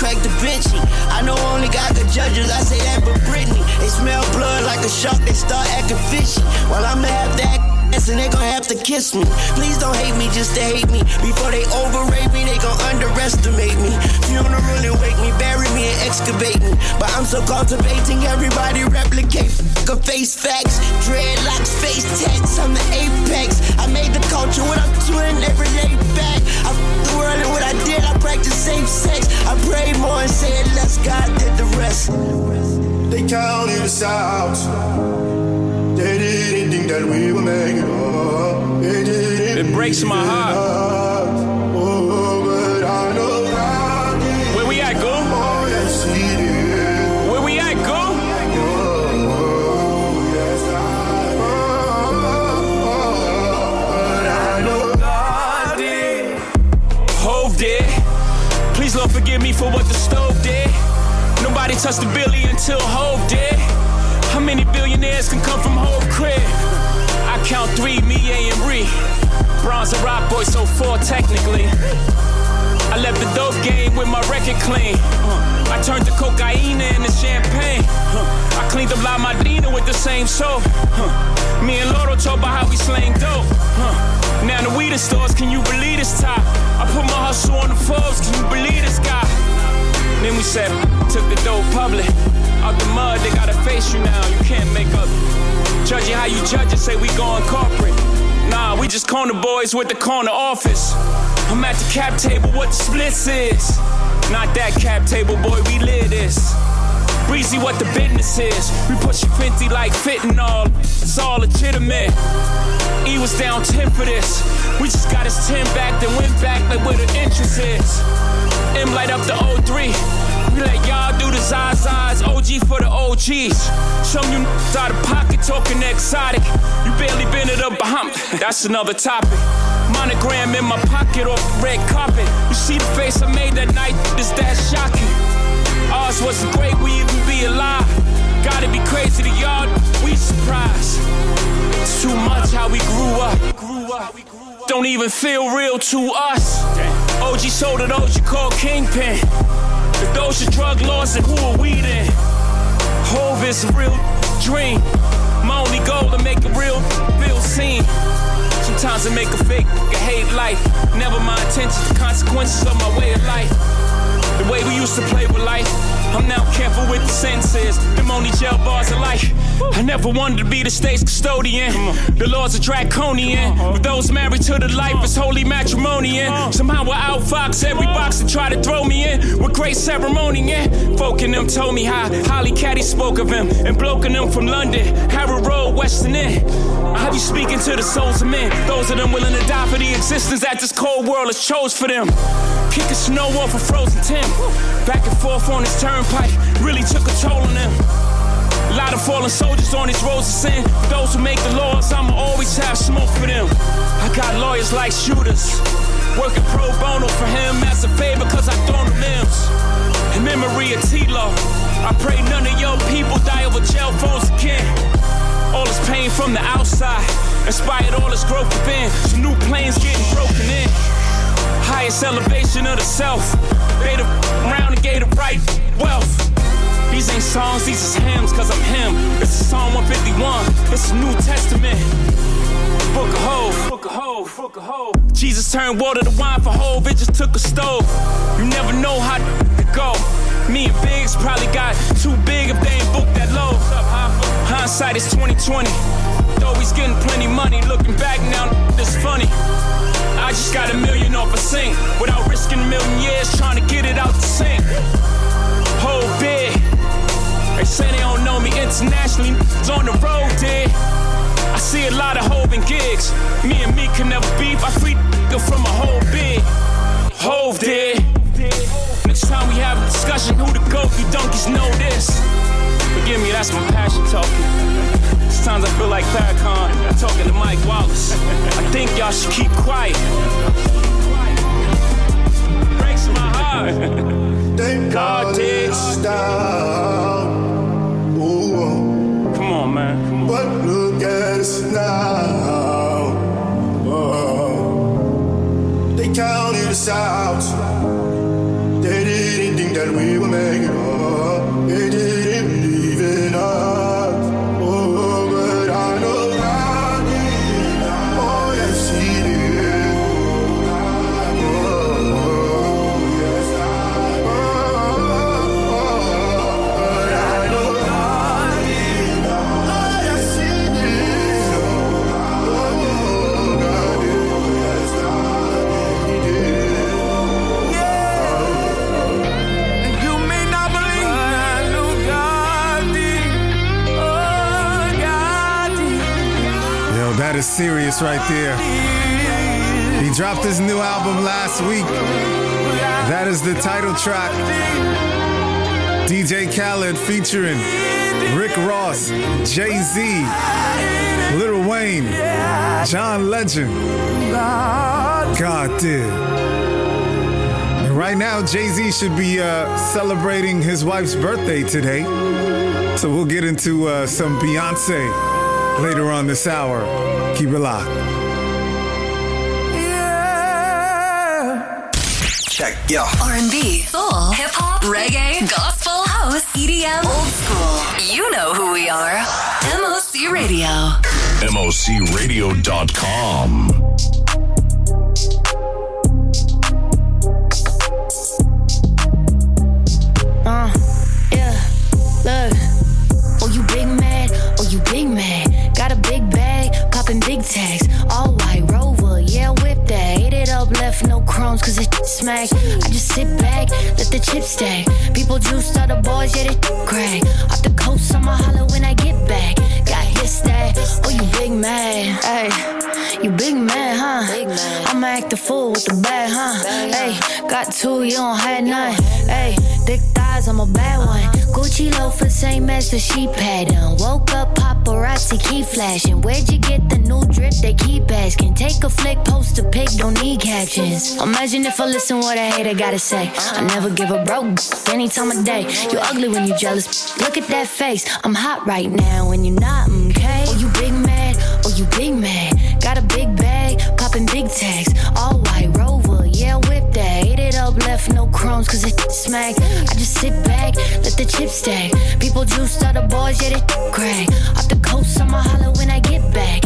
[SPEAKER 29] crack the Vinci. I know only God could judge us, I say that but Britney. They smell blood like a shark, they start acting fishy. Well, I'ma have that and they gon' to kiss me. Please don't hate me just to hate me. Before they overrate me, they gon' underestimate me. Funeral and wake me, bury me and excavate me. But I'm so cultivating, everybody replicate. F- face facts, dreadlocks, face tats, I'm the apex. I made the culture what I'm doing every day back. I the world and what I did, I practice safe sex. I prayed more and said less, God did the rest.
[SPEAKER 38] They counted us out. They didn't think that we were making it.
[SPEAKER 39] It breaks my heart. Where we at, go? Where we at, go? Hove did. Please, Lord, forgive me for what the stove did. Nobody touched the billy until Hove did. How many billionaires can come from Hove crib? Count three, me, A, and Ree. Bronze and rock boy, so four technically. I left the dope game with my record clean. I turned the cocaine into champagne. I cleaned up La Madrina with the same soap. Me and Loro talk about how we slang dope. Now the weed stores, can you believe this top? I put my hustle on the Forbes, can you believe this guy? Then we said, took the dope public. Out the mud, they gotta face you now. You can't make up. Judging how you judge it, say we going corporate. Nah, we just corner boys with the corner office. I'm at the cap table, what the splits is. Not that cap table, boy, we live this. Breezy, what the business is. We push you 50 like fitting all. It's all legitimate. E was down 10 for this. We just got his 10 back, then went back like where the interest is. M light up the 03. We let y'all do the Zazas, OG for the OGs. Some you out of pocket talking exotic. You barely been to the Bahamas. That's another topic. Monogram in my pocket off the red carpet. You see the face I made that night, is that shocking? Ours wasn't great, we even be alive. Gotta be crazy to y'all, we surprised. It's too much how we grew up. Don't even feel real to us. OG sold it, OG called Kingpin. If those are drug laws, then who are we then? Hove is a real dream. My only goal to make a real feel seen. Sometimes I make a fake a hate life. Never my intentions, the consequences of my way of life. The way we used to play with life. I'm now careful with the sentences. Them only jail bars of life. I never wanted to be the state's custodian. The laws are draconian. Uh-huh. With those married to the life, it's holy matrimonian. Uh-huh. Somehow I outfox every uh-huh. box and try to throw me in with great ceremony. Yeah. Folk in them told me how Holly Caddy spoke of him and bloke in them from London, Harrow Road, Western End. How you speaking to the souls of men? Those of them willing to die for the existence that this cold world has chose for them. Kicking snow off a frozen Tim. Back and forth on this turnpike really took a toll on them. Lot of fallen soldiers on these roads of sin. Those who make the laws, I'ma always have smoke for them. I got lawyers like shooters. Working pro bono for him as a favor, cause I thrown the limbs. In memory of T-Law, I pray none of your people die over jail phones again. All this pain from the outside inspired all this growth within. Some new planes getting broken in. Highest elevation of the self. They the round and gave songs, these is hymns, cause I'm him. This is Psalm 151, it's a New Testament. Book of Hove, Book of Hove, Book of Hove. Jesus turned water to wine for Hove, it just took a stove. You never know how to go. Me and Biggs probably got too big if they ain't booked that low. Hindsight is 2020. Though he's getting plenty money, looking back now, it's funny. I just got a million off a sink without risking a million years trying to get it out the sink. Whole big. They say they don't know me internationally, it's on the road, dude. I see a lot of hoving gigs. Me and me can never beef. I free from a whole big. Hove did. Next time we have a discussion, who the goat? You donkeys know this. Forgive me, that's my passion talking. Sometimes I feel like Farrakhan talking to Mike Wallace. I think y'all should keep quiet. Breaks my heart. God did.
[SPEAKER 37] But look at us now. Oh. They counted us out. They didn't think that we make it
[SPEAKER 6] is serious right there. He dropped his new album last week. That is the title track. DJ Khaled featuring Rick Ross, Jay Z, Lil Wayne, John Legend. God did. And right now, Jay Z should be uh, celebrating his wife's birthday today. So we'll get into uh, some Beyonce later on this hour. Keep it locked. Yeah.
[SPEAKER 40] Check, yo.
[SPEAKER 5] R&B, soul, hip hop, reggae, gospel, house, EDM, old school. You know who we are. MOC Radio.
[SPEAKER 41] MOCRadio.com.
[SPEAKER 42] Uh, yeah, look. Oh, you big mad? Oh, you big mad? Big tags. All white rover, yeah, whip that. Ate it up, left no crumbs, cause it smack. I just sit back, let the chips stack. People juice all the boys, yeah, they crack. Off the coast, I'ma holler when I get back. Got his that. Oh, you big man. Hey, you big man, huh? I'ma act the fool with the bag, huh? Hey, got two, you don't have none. Hey, thick thighs, I'm a bad one. Gucci loafers, same as the sheep pattern. Woke up, paparazzi keep flashing. Where'd you get the new drip? They keep asking. Take a flick, post a pic, don't need captions. Imagine if I listen what a hater gotta say. I never give a broke any time of day. You ugly when you jealous. Look at that face. I'm hot right now and you're not, okay? Oh, you big you big mad? Got a big bag, popping big tags. All white rover, yeah, whip that. Ate it up, left no crumbs, cause it smack. I just sit back, let the chips stack. People juice all the boys, yeah, they crack. Off the coast, I'ma holler when I get back.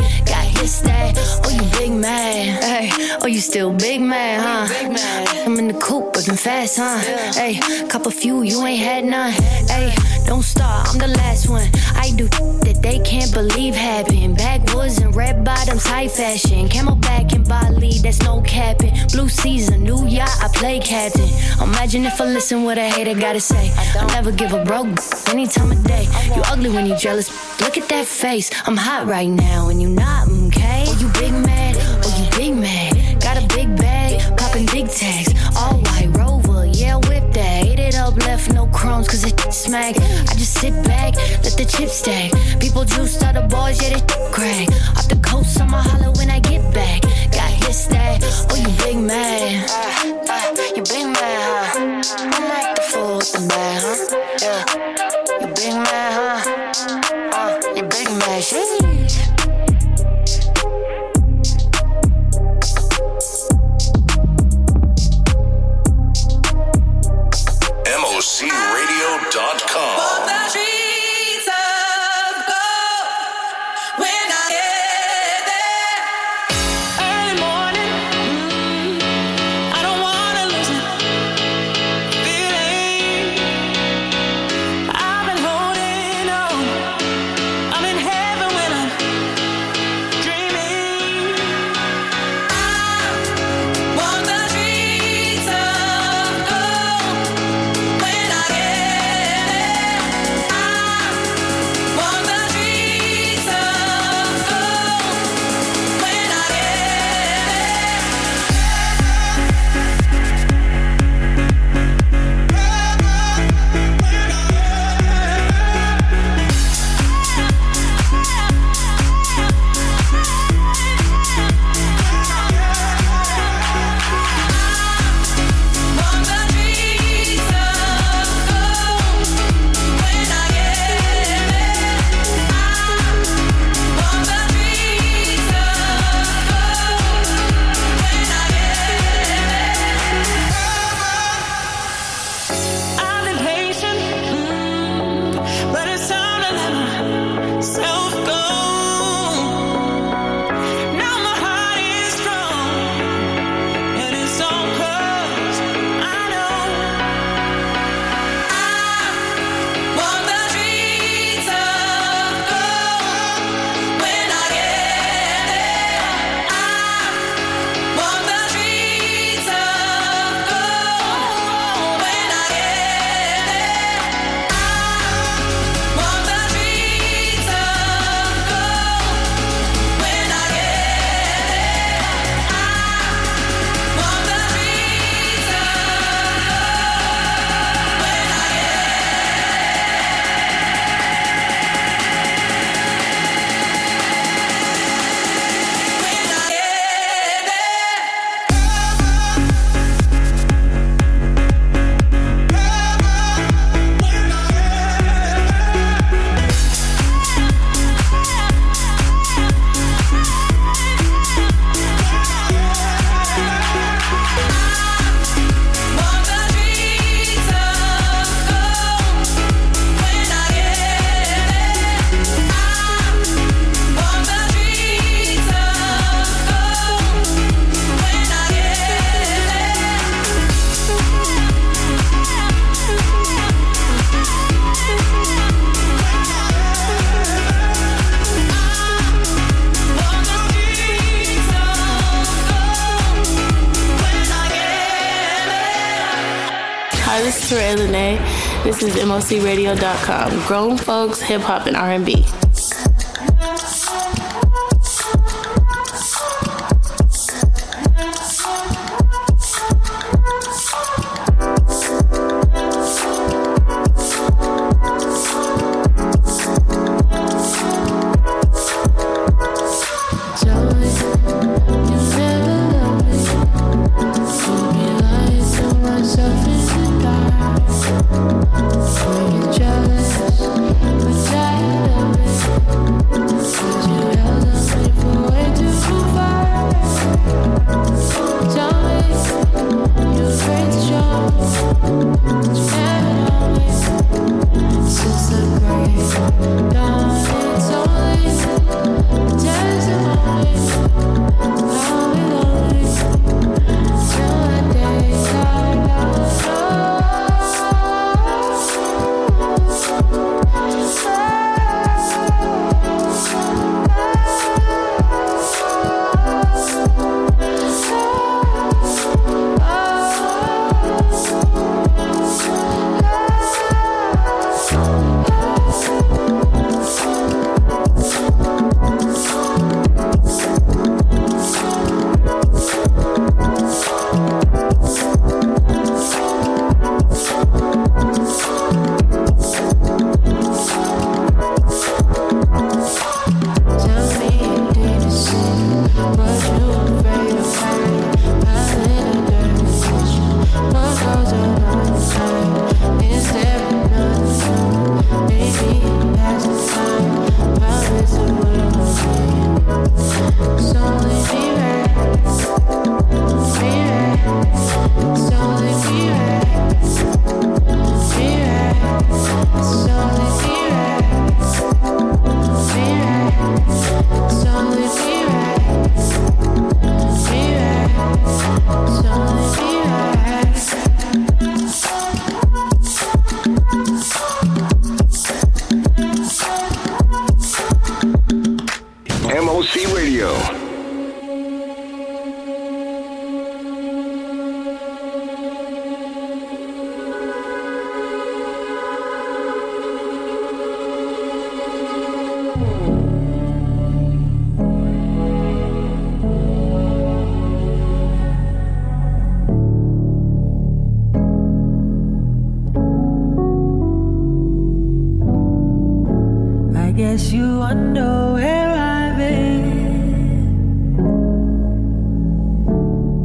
[SPEAKER 42] That. Oh, you big mad? Hey, oh, you still big mad, huh? I'm in the coop, working fast, huh? Hey, cup a few, you ain't had none. Hey, don't start, I'm the last one. I do that they can't believe happen. Backwoods and red bottoms, high fashion. Camelback and Bali, that's no capping. Blue season, new yacht, I play captain. Imagine if I listen what a hater gotta say. I never give a broke any time of day. You ugly when you jealous. Look at that face. I'm hot right now and you not, mm, okay? Oh, you big mad? Oh, you big mad? Got a big bag, popping big tags. All white rover, yeah, whip that. Ate it up, left no crumbs, cause it smack. I just sit back, let the chips stack. People juice all the boys, yeah, they crack. Off the coast, I'ma holler when I get back. Got his that. Oh, you big mad? you big mad, huh? I'm like the fool with the bag, huh? Yeah. You big mad, huh? Uh, you big mad, sheesh.
[SPEAKER 41] MOCRadio.com.
[SPEAKER 30] is mocradio.com. Grown folks, hip hop, and R&B.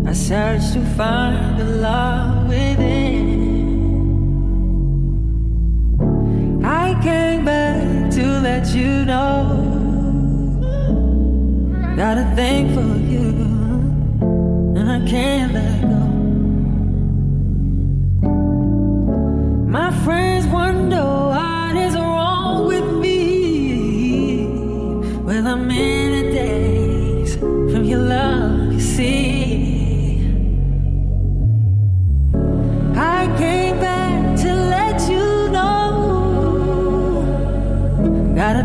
[SPEAKER 43] I searched to find the love within. I came back to let you know that I thing for you, and I can't let go. My friends wonder.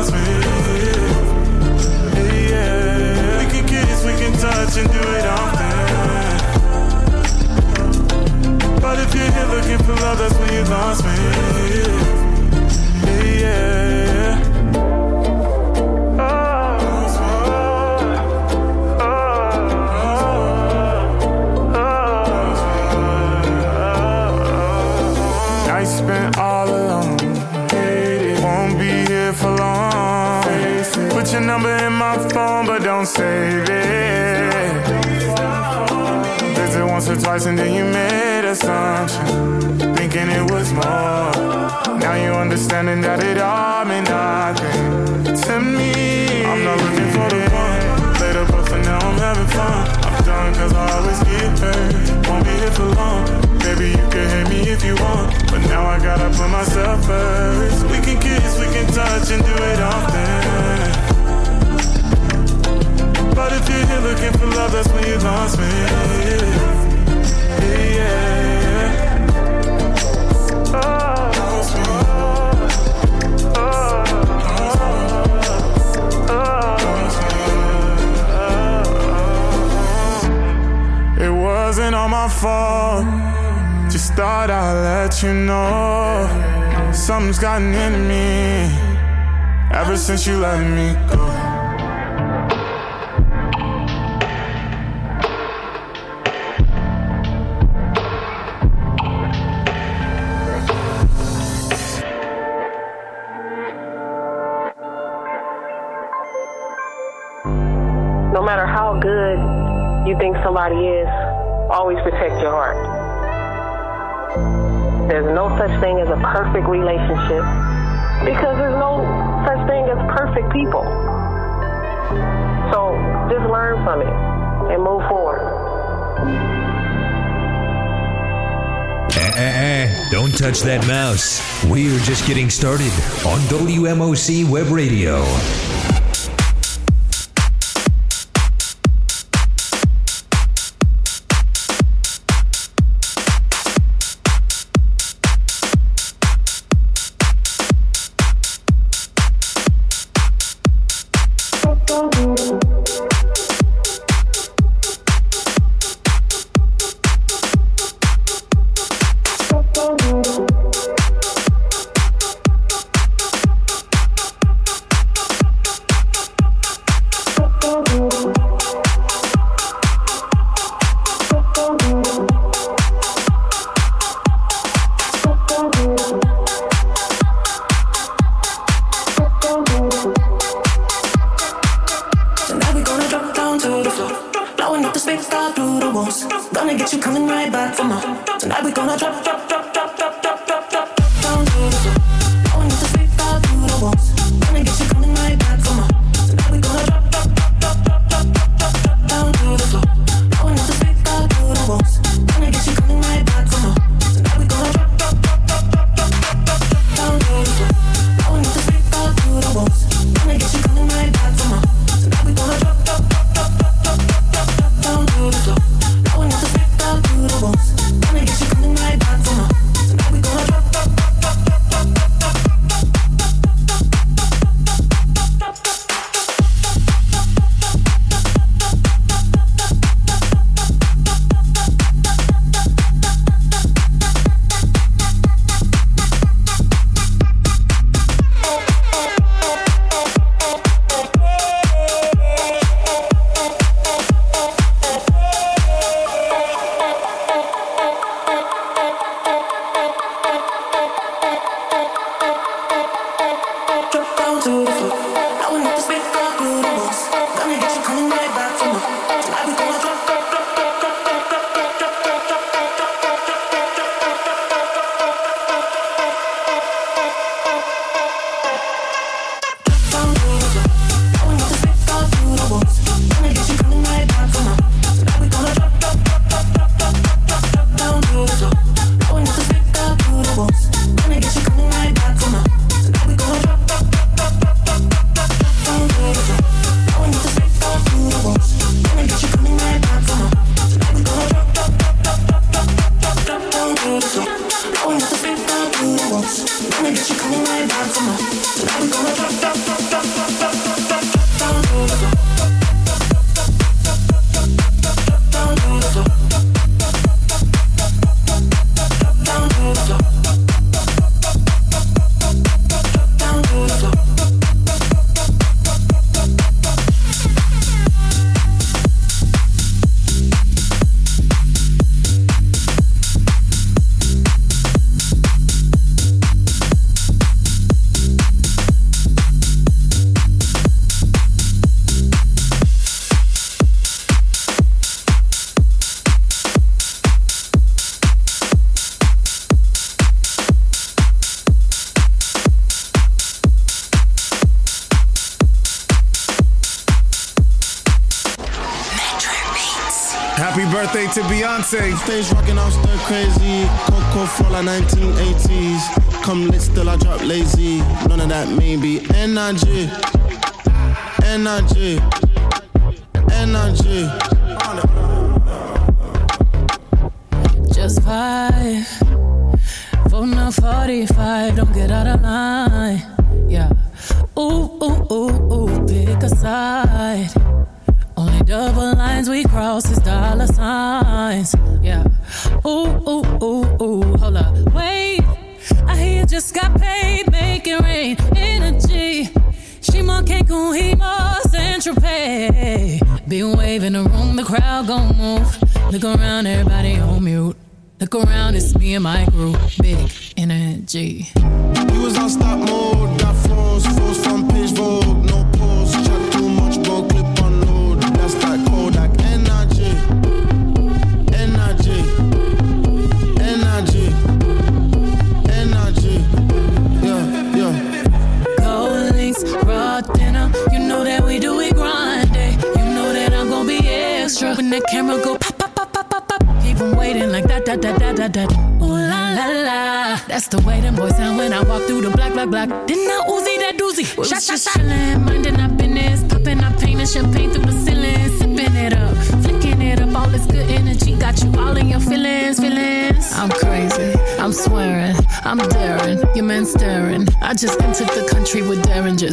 [SPEAKER 38] We can kiss, we can touch, and do it often. But if you're here looking for love, that's when you lost me. Yeah. got an enemy. Ever since you let me go.
[SPEAKER 44] perfect relationship because there's no such thing as perfect people. So just learn from it and move forward.
[SPEAKER 41] Eh, eh, eh. Don't touch that mouse. We're just getting started on WMOC Web Radio.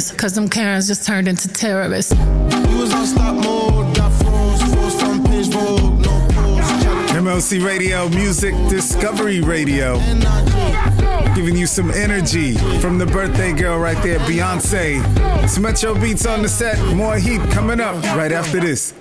[SPEAKER 45] Derringers. Cause them Karens just turned into terrorists.
[SPEAKER 44] We was on stop mode. Got froze, froze from page Vogue. No pause,
[SPEAKER 6] MOC Radio Music Discovery Radio. Giving you some energy from the birthday girl right there, Beyonce. It's Metro Beats on the set. More heat coming up right after this.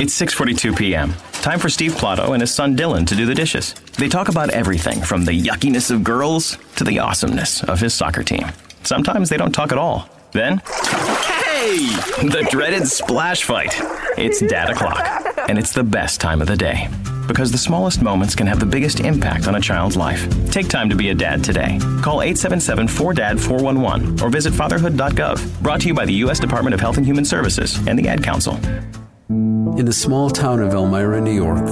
[SPEAKER 46] It's 6:42 p.m. Time for Steve Plato and his son Dylan to do the dishes. They talk about everything from the yuckiness of girls to the awesomeness of his soccer team. Sometimes they don't talk at all. Then, hey, the dreaded splash fight. It's dad o'clock, and it's the best time of the day because the smallest moments can have the biggest impact on a child's life. Take time to be a dad today. Call 877-4DAD-411 or visit fatherhood.gov. Brought to you by the U.S. Department of Health and Human Services and the Ad Council.
[SPEAKER 47] In the small town of Elmira, New York,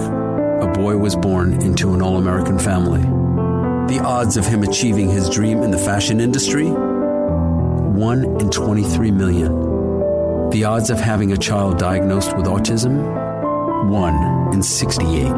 [SPEAKER 47] a boy was born into an all American family. The odds of him achieving his dream in the fashion industry? 1 in 23 million. The odds of having a child diagnosed with autism? 1 in 68.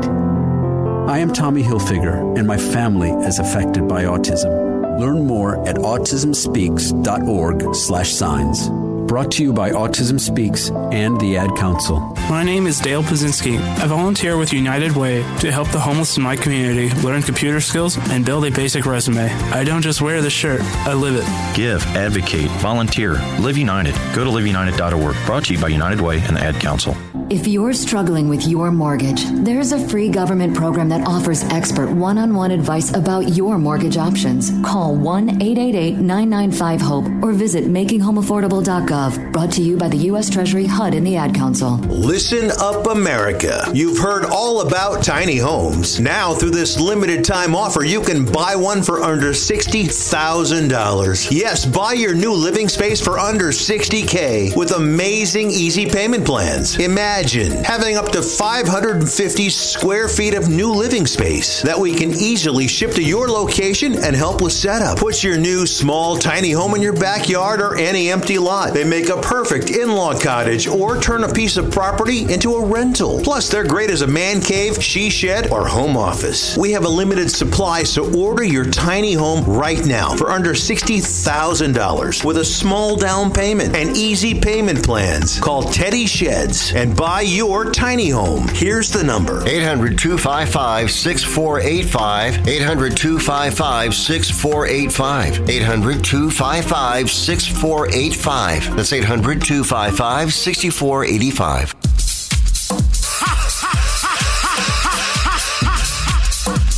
[SPEAKER 47] I am Tommy Hilfiger, and my family is affected by autism. Learn more at autismspeaks.org/signs. Brought to you by Autism Speaks and the Ad Council.
[SPEAKER 38] My name is Dale Pazinski. I volunteer with United Way to help the homeless in my community learn computer skills and build a basic resume. I don't just wear the shirt, I live it.
[SPEAKER 48] Give, advocate, volunteer, Live United. Go to liveunited.org. Brought to you by United Way and the Ad Council.
[SPEAKER 49] If you're struggling with your mortgage, there's a free government program that offers expert one on one advice about your mortgage options. Call 1 888 995 HOPE or visit makinghomeaffordable.gov. Brought to you by the U.S. Treasury, HUD, and the Ad Council.
[SPEAKER 50] Listen up, America. You've heard all about tiny homes. Now, through this limited time offer, you can buy one for under $60,000. Yes, buy your new living space for under 60K with amazing easy payment plans. Imagine having up to 550 square feet of new living space that we can easily ship to your location and help with setup. Put your new small tiny home in your backyard or any empty lot. They make a perfect in-law cottage or turn a piece of property into a rental. Plus, they're great as a man cave, she shed, or home office. We have a limited supply, so order your tiny home right now for under $60,000 with a small down payment and easy payment plans. Call Teddy Sheds and buy your tiny home. Here's the number
[SPEAKER 21] 800 255 6485. 800 255 6485. 800 255 6485. That's 800 255 6485.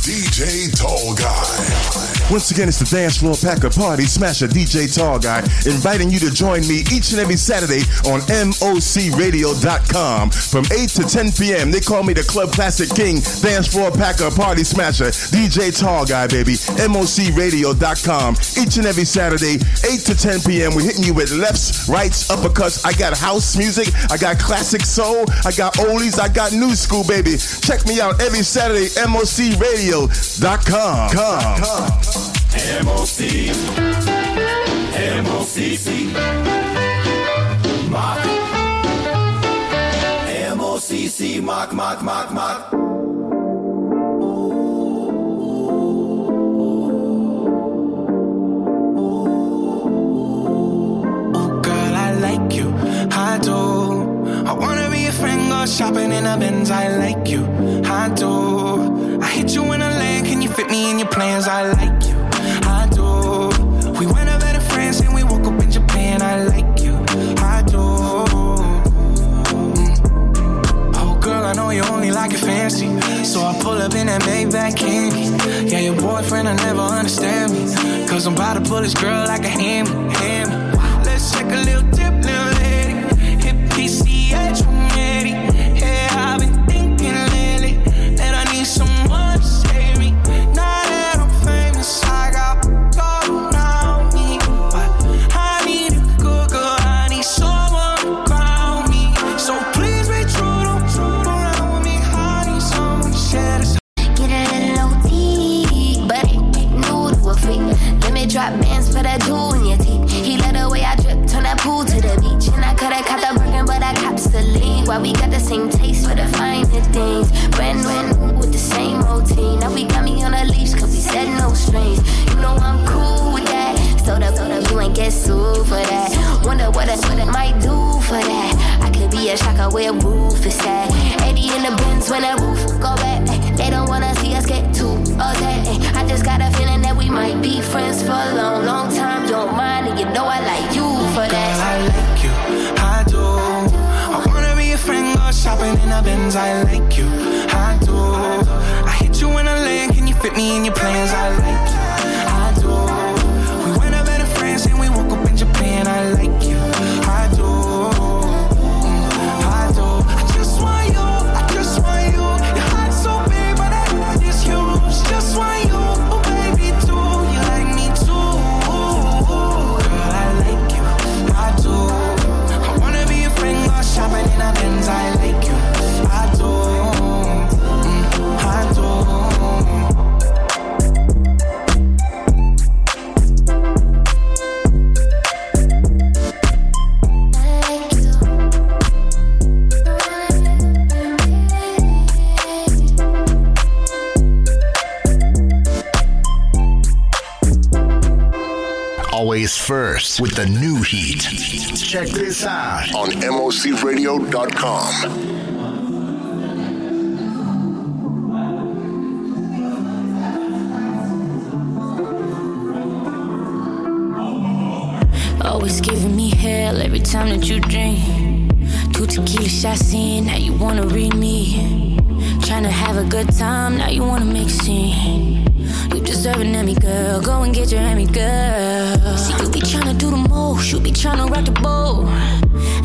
[SPEAKER 22] DJ Tall Guy. Once again, it's the Dance Floor Packer Party Smasher DJ Tall Guy, inviting you to join me each and every Saturday on MOCRadio.com from 8 to 10 p.m. They call me the Club Classic King, Dance Floor Packer Party Smasher, DJ Tall Guy, baby. MOCRadio.com. Each and every Saturday, 8 to 10 p.m. We're hitting you with lefts, rights, uppercuts. I got house music, I got classic soul, I got oldies, I got new school, baby. Check me out every Saturday, MOCRadio.com. Come.
[SPEAKER 51] M-O-C M-O-C-C Mock M-O-C-C Mock, mock, mock, mock
[SPEAKER 52] shopping in a Benz. I like you, I do. I hit you in a lane, can you fit me in your plans? I like you, I do. We went over to France and we woke up in Japan. I like you, I do. Oh, girl, I know you only like it fancy, so I pull up in that Maybach candy. Yeah, your boyfriend, I never understand me, cause I'm about to pull this girl like a hammy. Let's take a little be
[SPEAKER 30] a where roof is at. 80 in the bins when that roof go back. They don't wanna see us get too upset. I just got a feeling that we might be friends for a long, long time. Don't mind, and you know I like you for that.
[SPEAKER 52] I like you, I do. I wanna be a friend, go shopping in a Benz. I like you, I do. I hit you in a lane, can you fit me in your plans? I like you,
[SPEAKER 1] with the new heat. Check this out on MOCRadio.com.
[SPEAKER 30] Always giving me hell every time that you drink. Two tequila shots in, now you wanna read me. Trying to have a good time, now you wanna make a scene. You deserve an Emmy, girl. Go and get your Emmy, girl. See, you be tryna do the most, you be tryna rock the boat.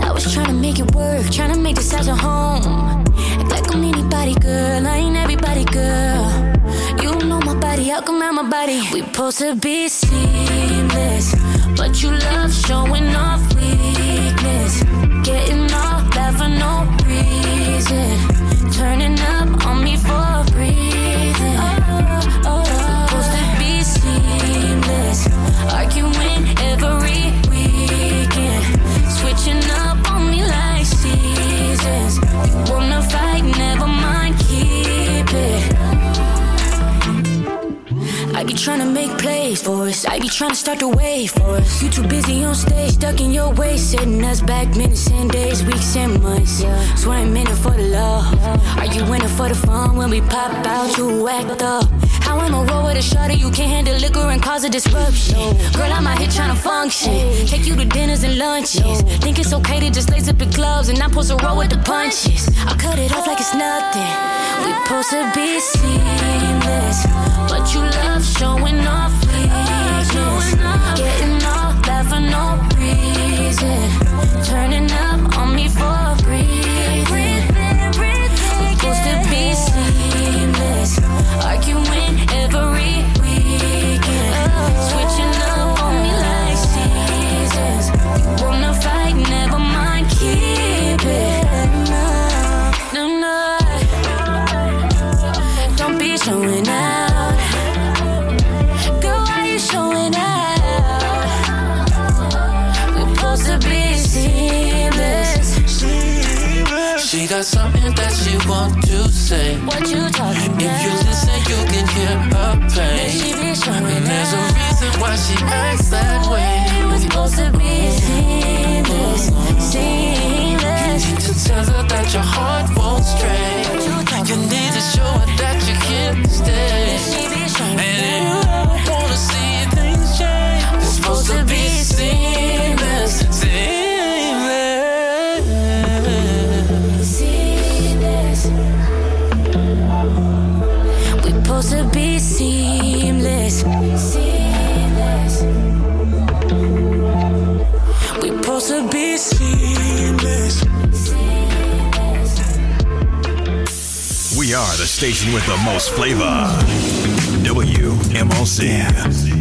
[SPEAKER 30] I was tryna make it work, tryna make this house a home. Act like I'm anybody, girl. I ain't everybody, girl. You know my body, how come out my body? We supposed to be seamless, but you love showing off weakness. Us. I be tryna start the way for us. You too busy on stage, stuck in your way, setting us back minutes and days, weeks and months. Swear I'm in it for the love. Are you in it for the fun when we pop out? You act up. How am I roll with a shawty? You can't handle liquor and cause a disruption. Girl, I'm out here tryna function. Take you to dinners and lunches. Think it's okay to just lace up the gloves and not supposed to roll with the punches. I cut it off like it's nothing. We supposed to be seamless, but you love showing off weakness. Getting off that for no reason.
[SPEAKER 45] Got something that she want to say.
[SPEAKER 30] What you talking about?
[SPEAKER 45] If you listen, you can hear her pain.
[SPEAKER 30] She be showing
[SPEAKER 45] And there's a reason why she acts that way.
[SPEAKER 30] We're supposed to be seamless, seamless.
[SPEAKER 45] You need to tell her that your heart won't stray. You need to show her that here to stay. And if you wanna see things change, it's supposed to be
[SPEAKER 30] supposed to be seamless. We're supposed to be seamless.
[SPEAKER 53] We are the station with the most flavor. WMOC.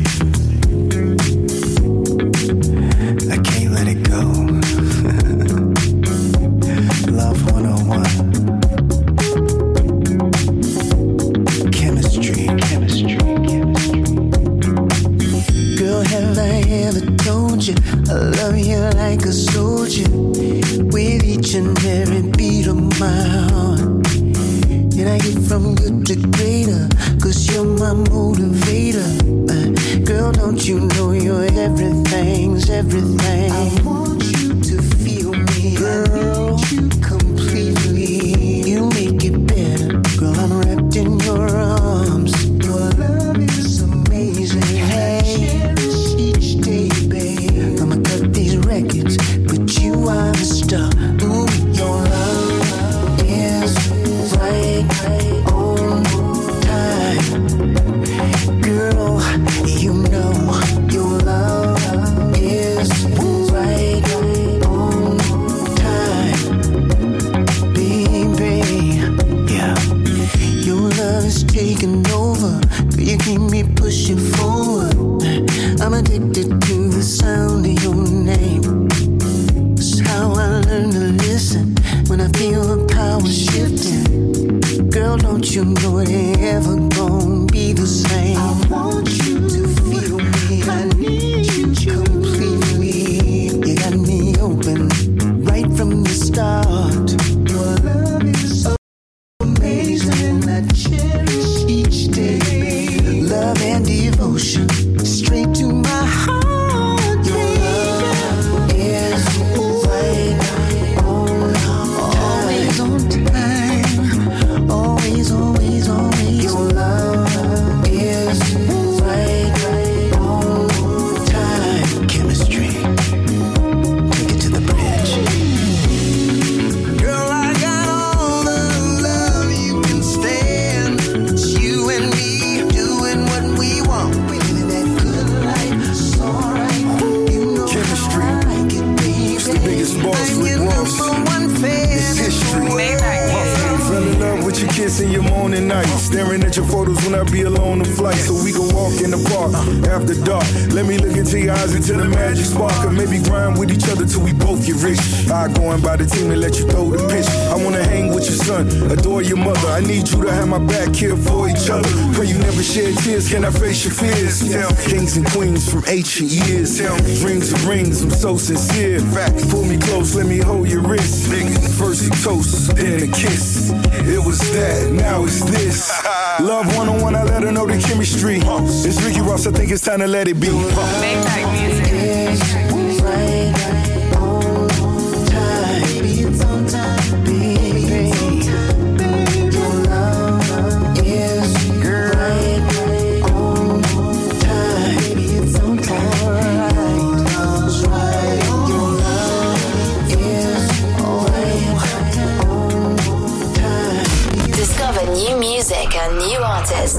[SPEAKER 54] From good to greater, cause you're my motivator. Uh, girl, don't you know you're everything's everything? ancient years. Tell me.
[SPEAKER 37] Rings and rings, I'm so sincere. Facts. Pull me close, let me hold your wrist. Nigga. First a toast, then a kiss. It was that, now it's this. Love 101, I let her know the chemistry. It's Ricky Ross, I think it's time to let it be.
[SPEAKER 30] Make music.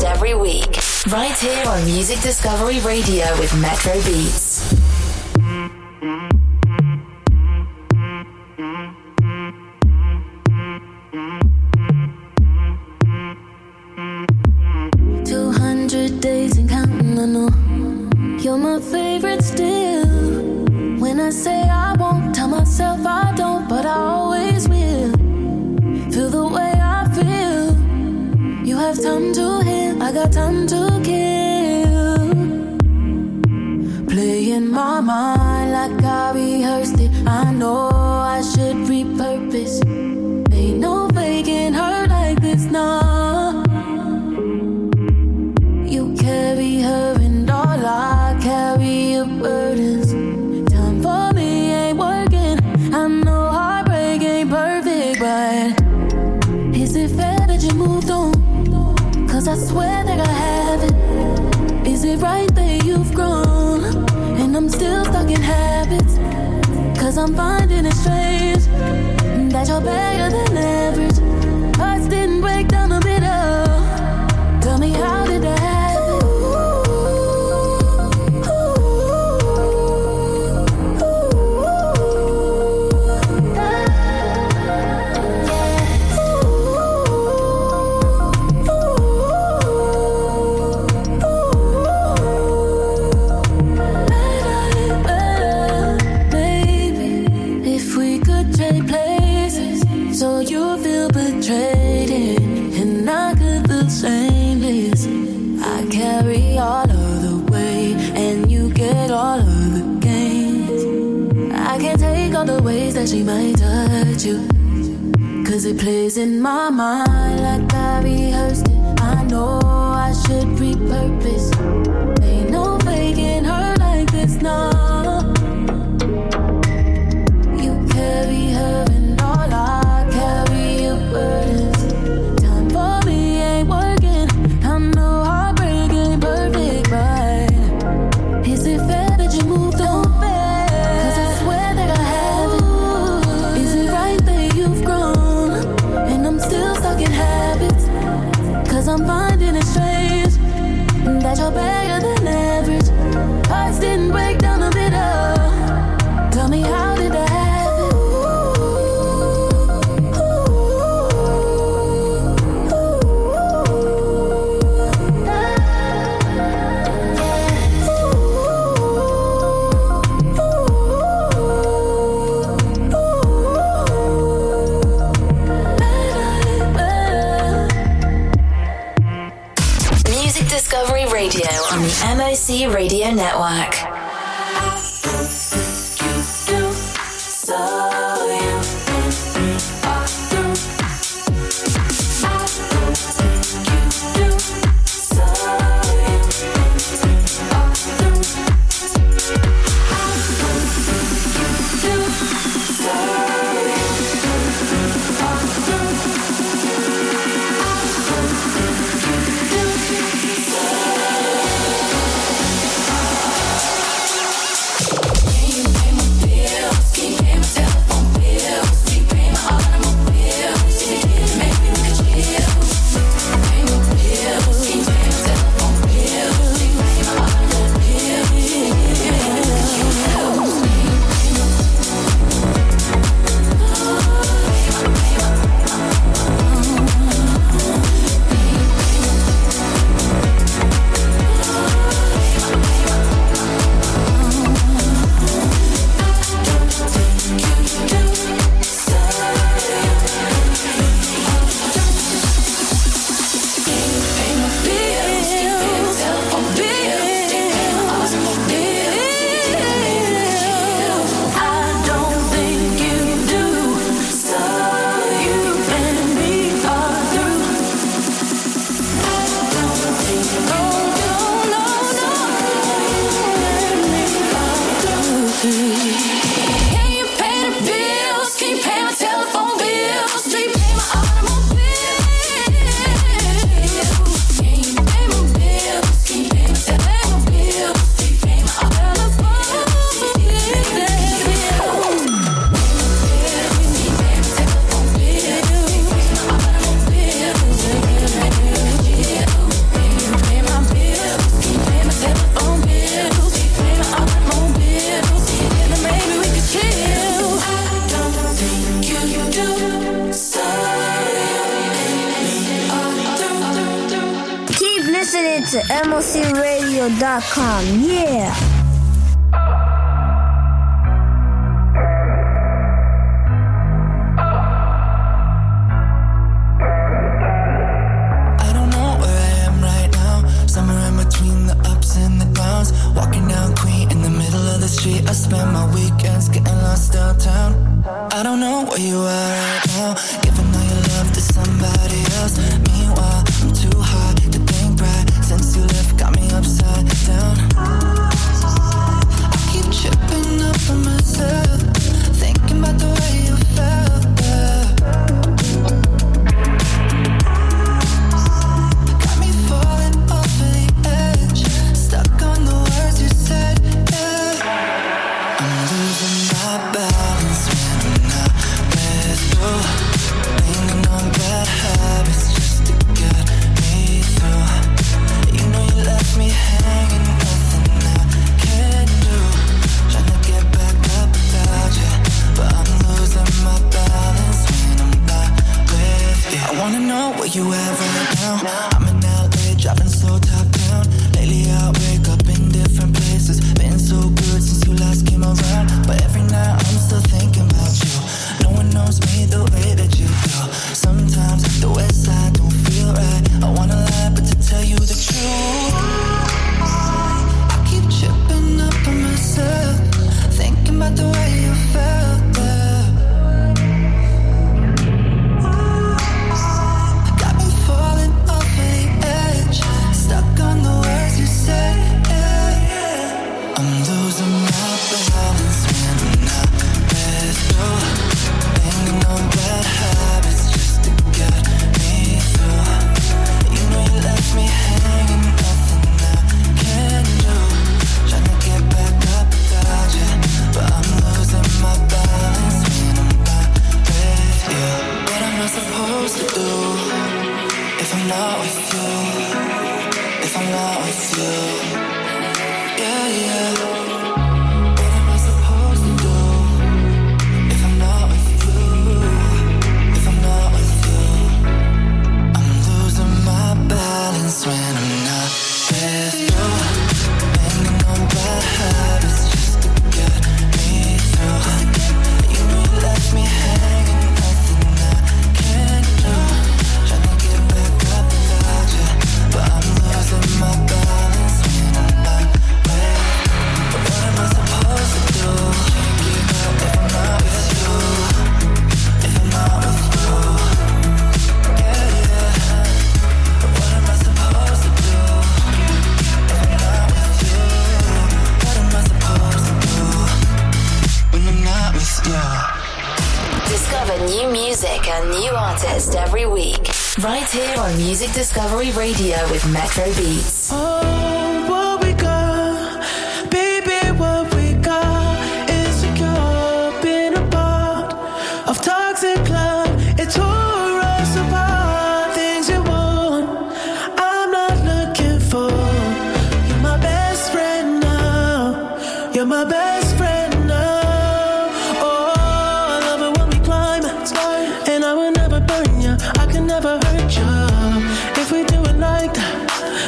[SPEAKER 30] every week, right here on Music Discovery Radio with Metro Beats.
[SPEAKER 23] betrayed places. So you feel betrayed, and I could feel shameless. I carry all of the weight, and you get all of the gains. I can't take all the ways that she might touch you. Cause it plays in my mind like I rehearsed it. I know I should repurpose. Ain't no faking her like this, no.
[SPEAKER 30] Network.
[SPEAKER 55] LCRadio.com. Yeah.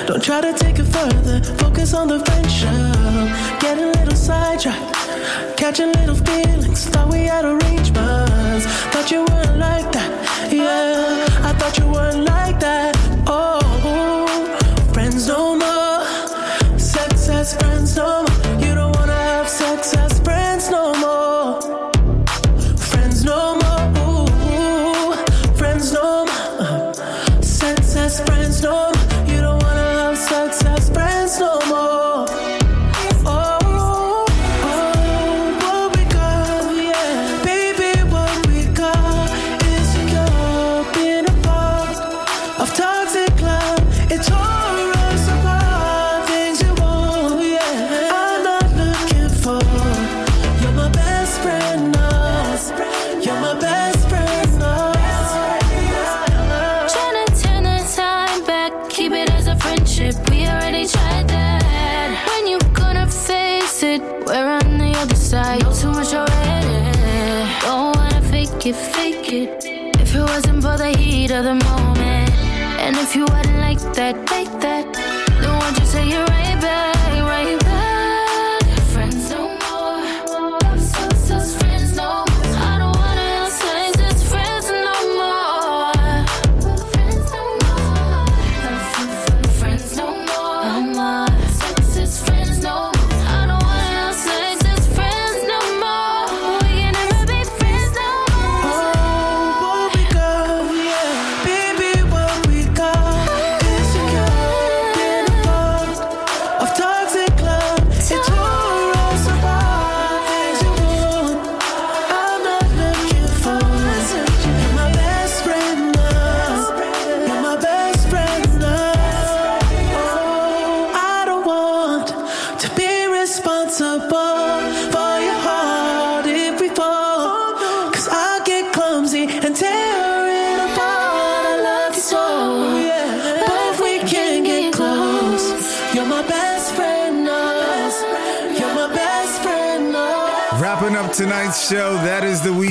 [SPEAKER 56] Don't
[SPEAKER 16] try to take it further, focus on the venture. Get a little sidetracked, catching little feelings. Thought we had a reach, but thought you weren't like that. Yeah, I thought you weren't like that.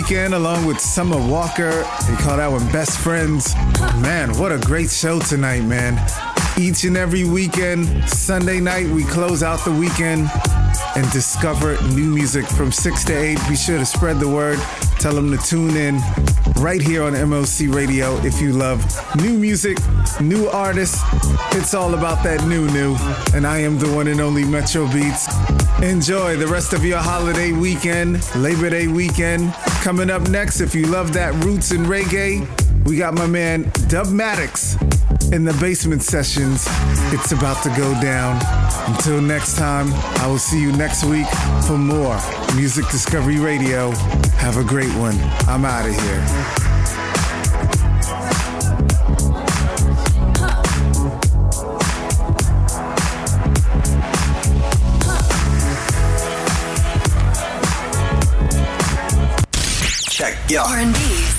[SPEAKER 6] Weekend, along with Summer Walker. They call that one Best Friends. Man, what a great show tonight, man. Each and every weekend, Sunday night, we close out the weekend and discover new music from 6 to 8. Be sure to spread the word. Tell them to tune in right here on MOC Radio if you love new music, new artists. It's all about that new, new. And I am the one and only Metro Beats. Enjoy the rest of your holiday weekend, Labor Day weekend. Coming up next, if you love that roots and reggae, we got my man Dub Maddox in the basement sessions. It's about to go down. Until next time, I will see you next week for more Music Discovery Radio. Have a great one. I'm out of here.
[SPEAKER 55] Check yo.
[SPEAKER 57] R&B,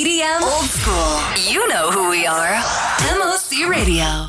[SPEAKER 57] EDM, old school. You know who we are. MOC Radio.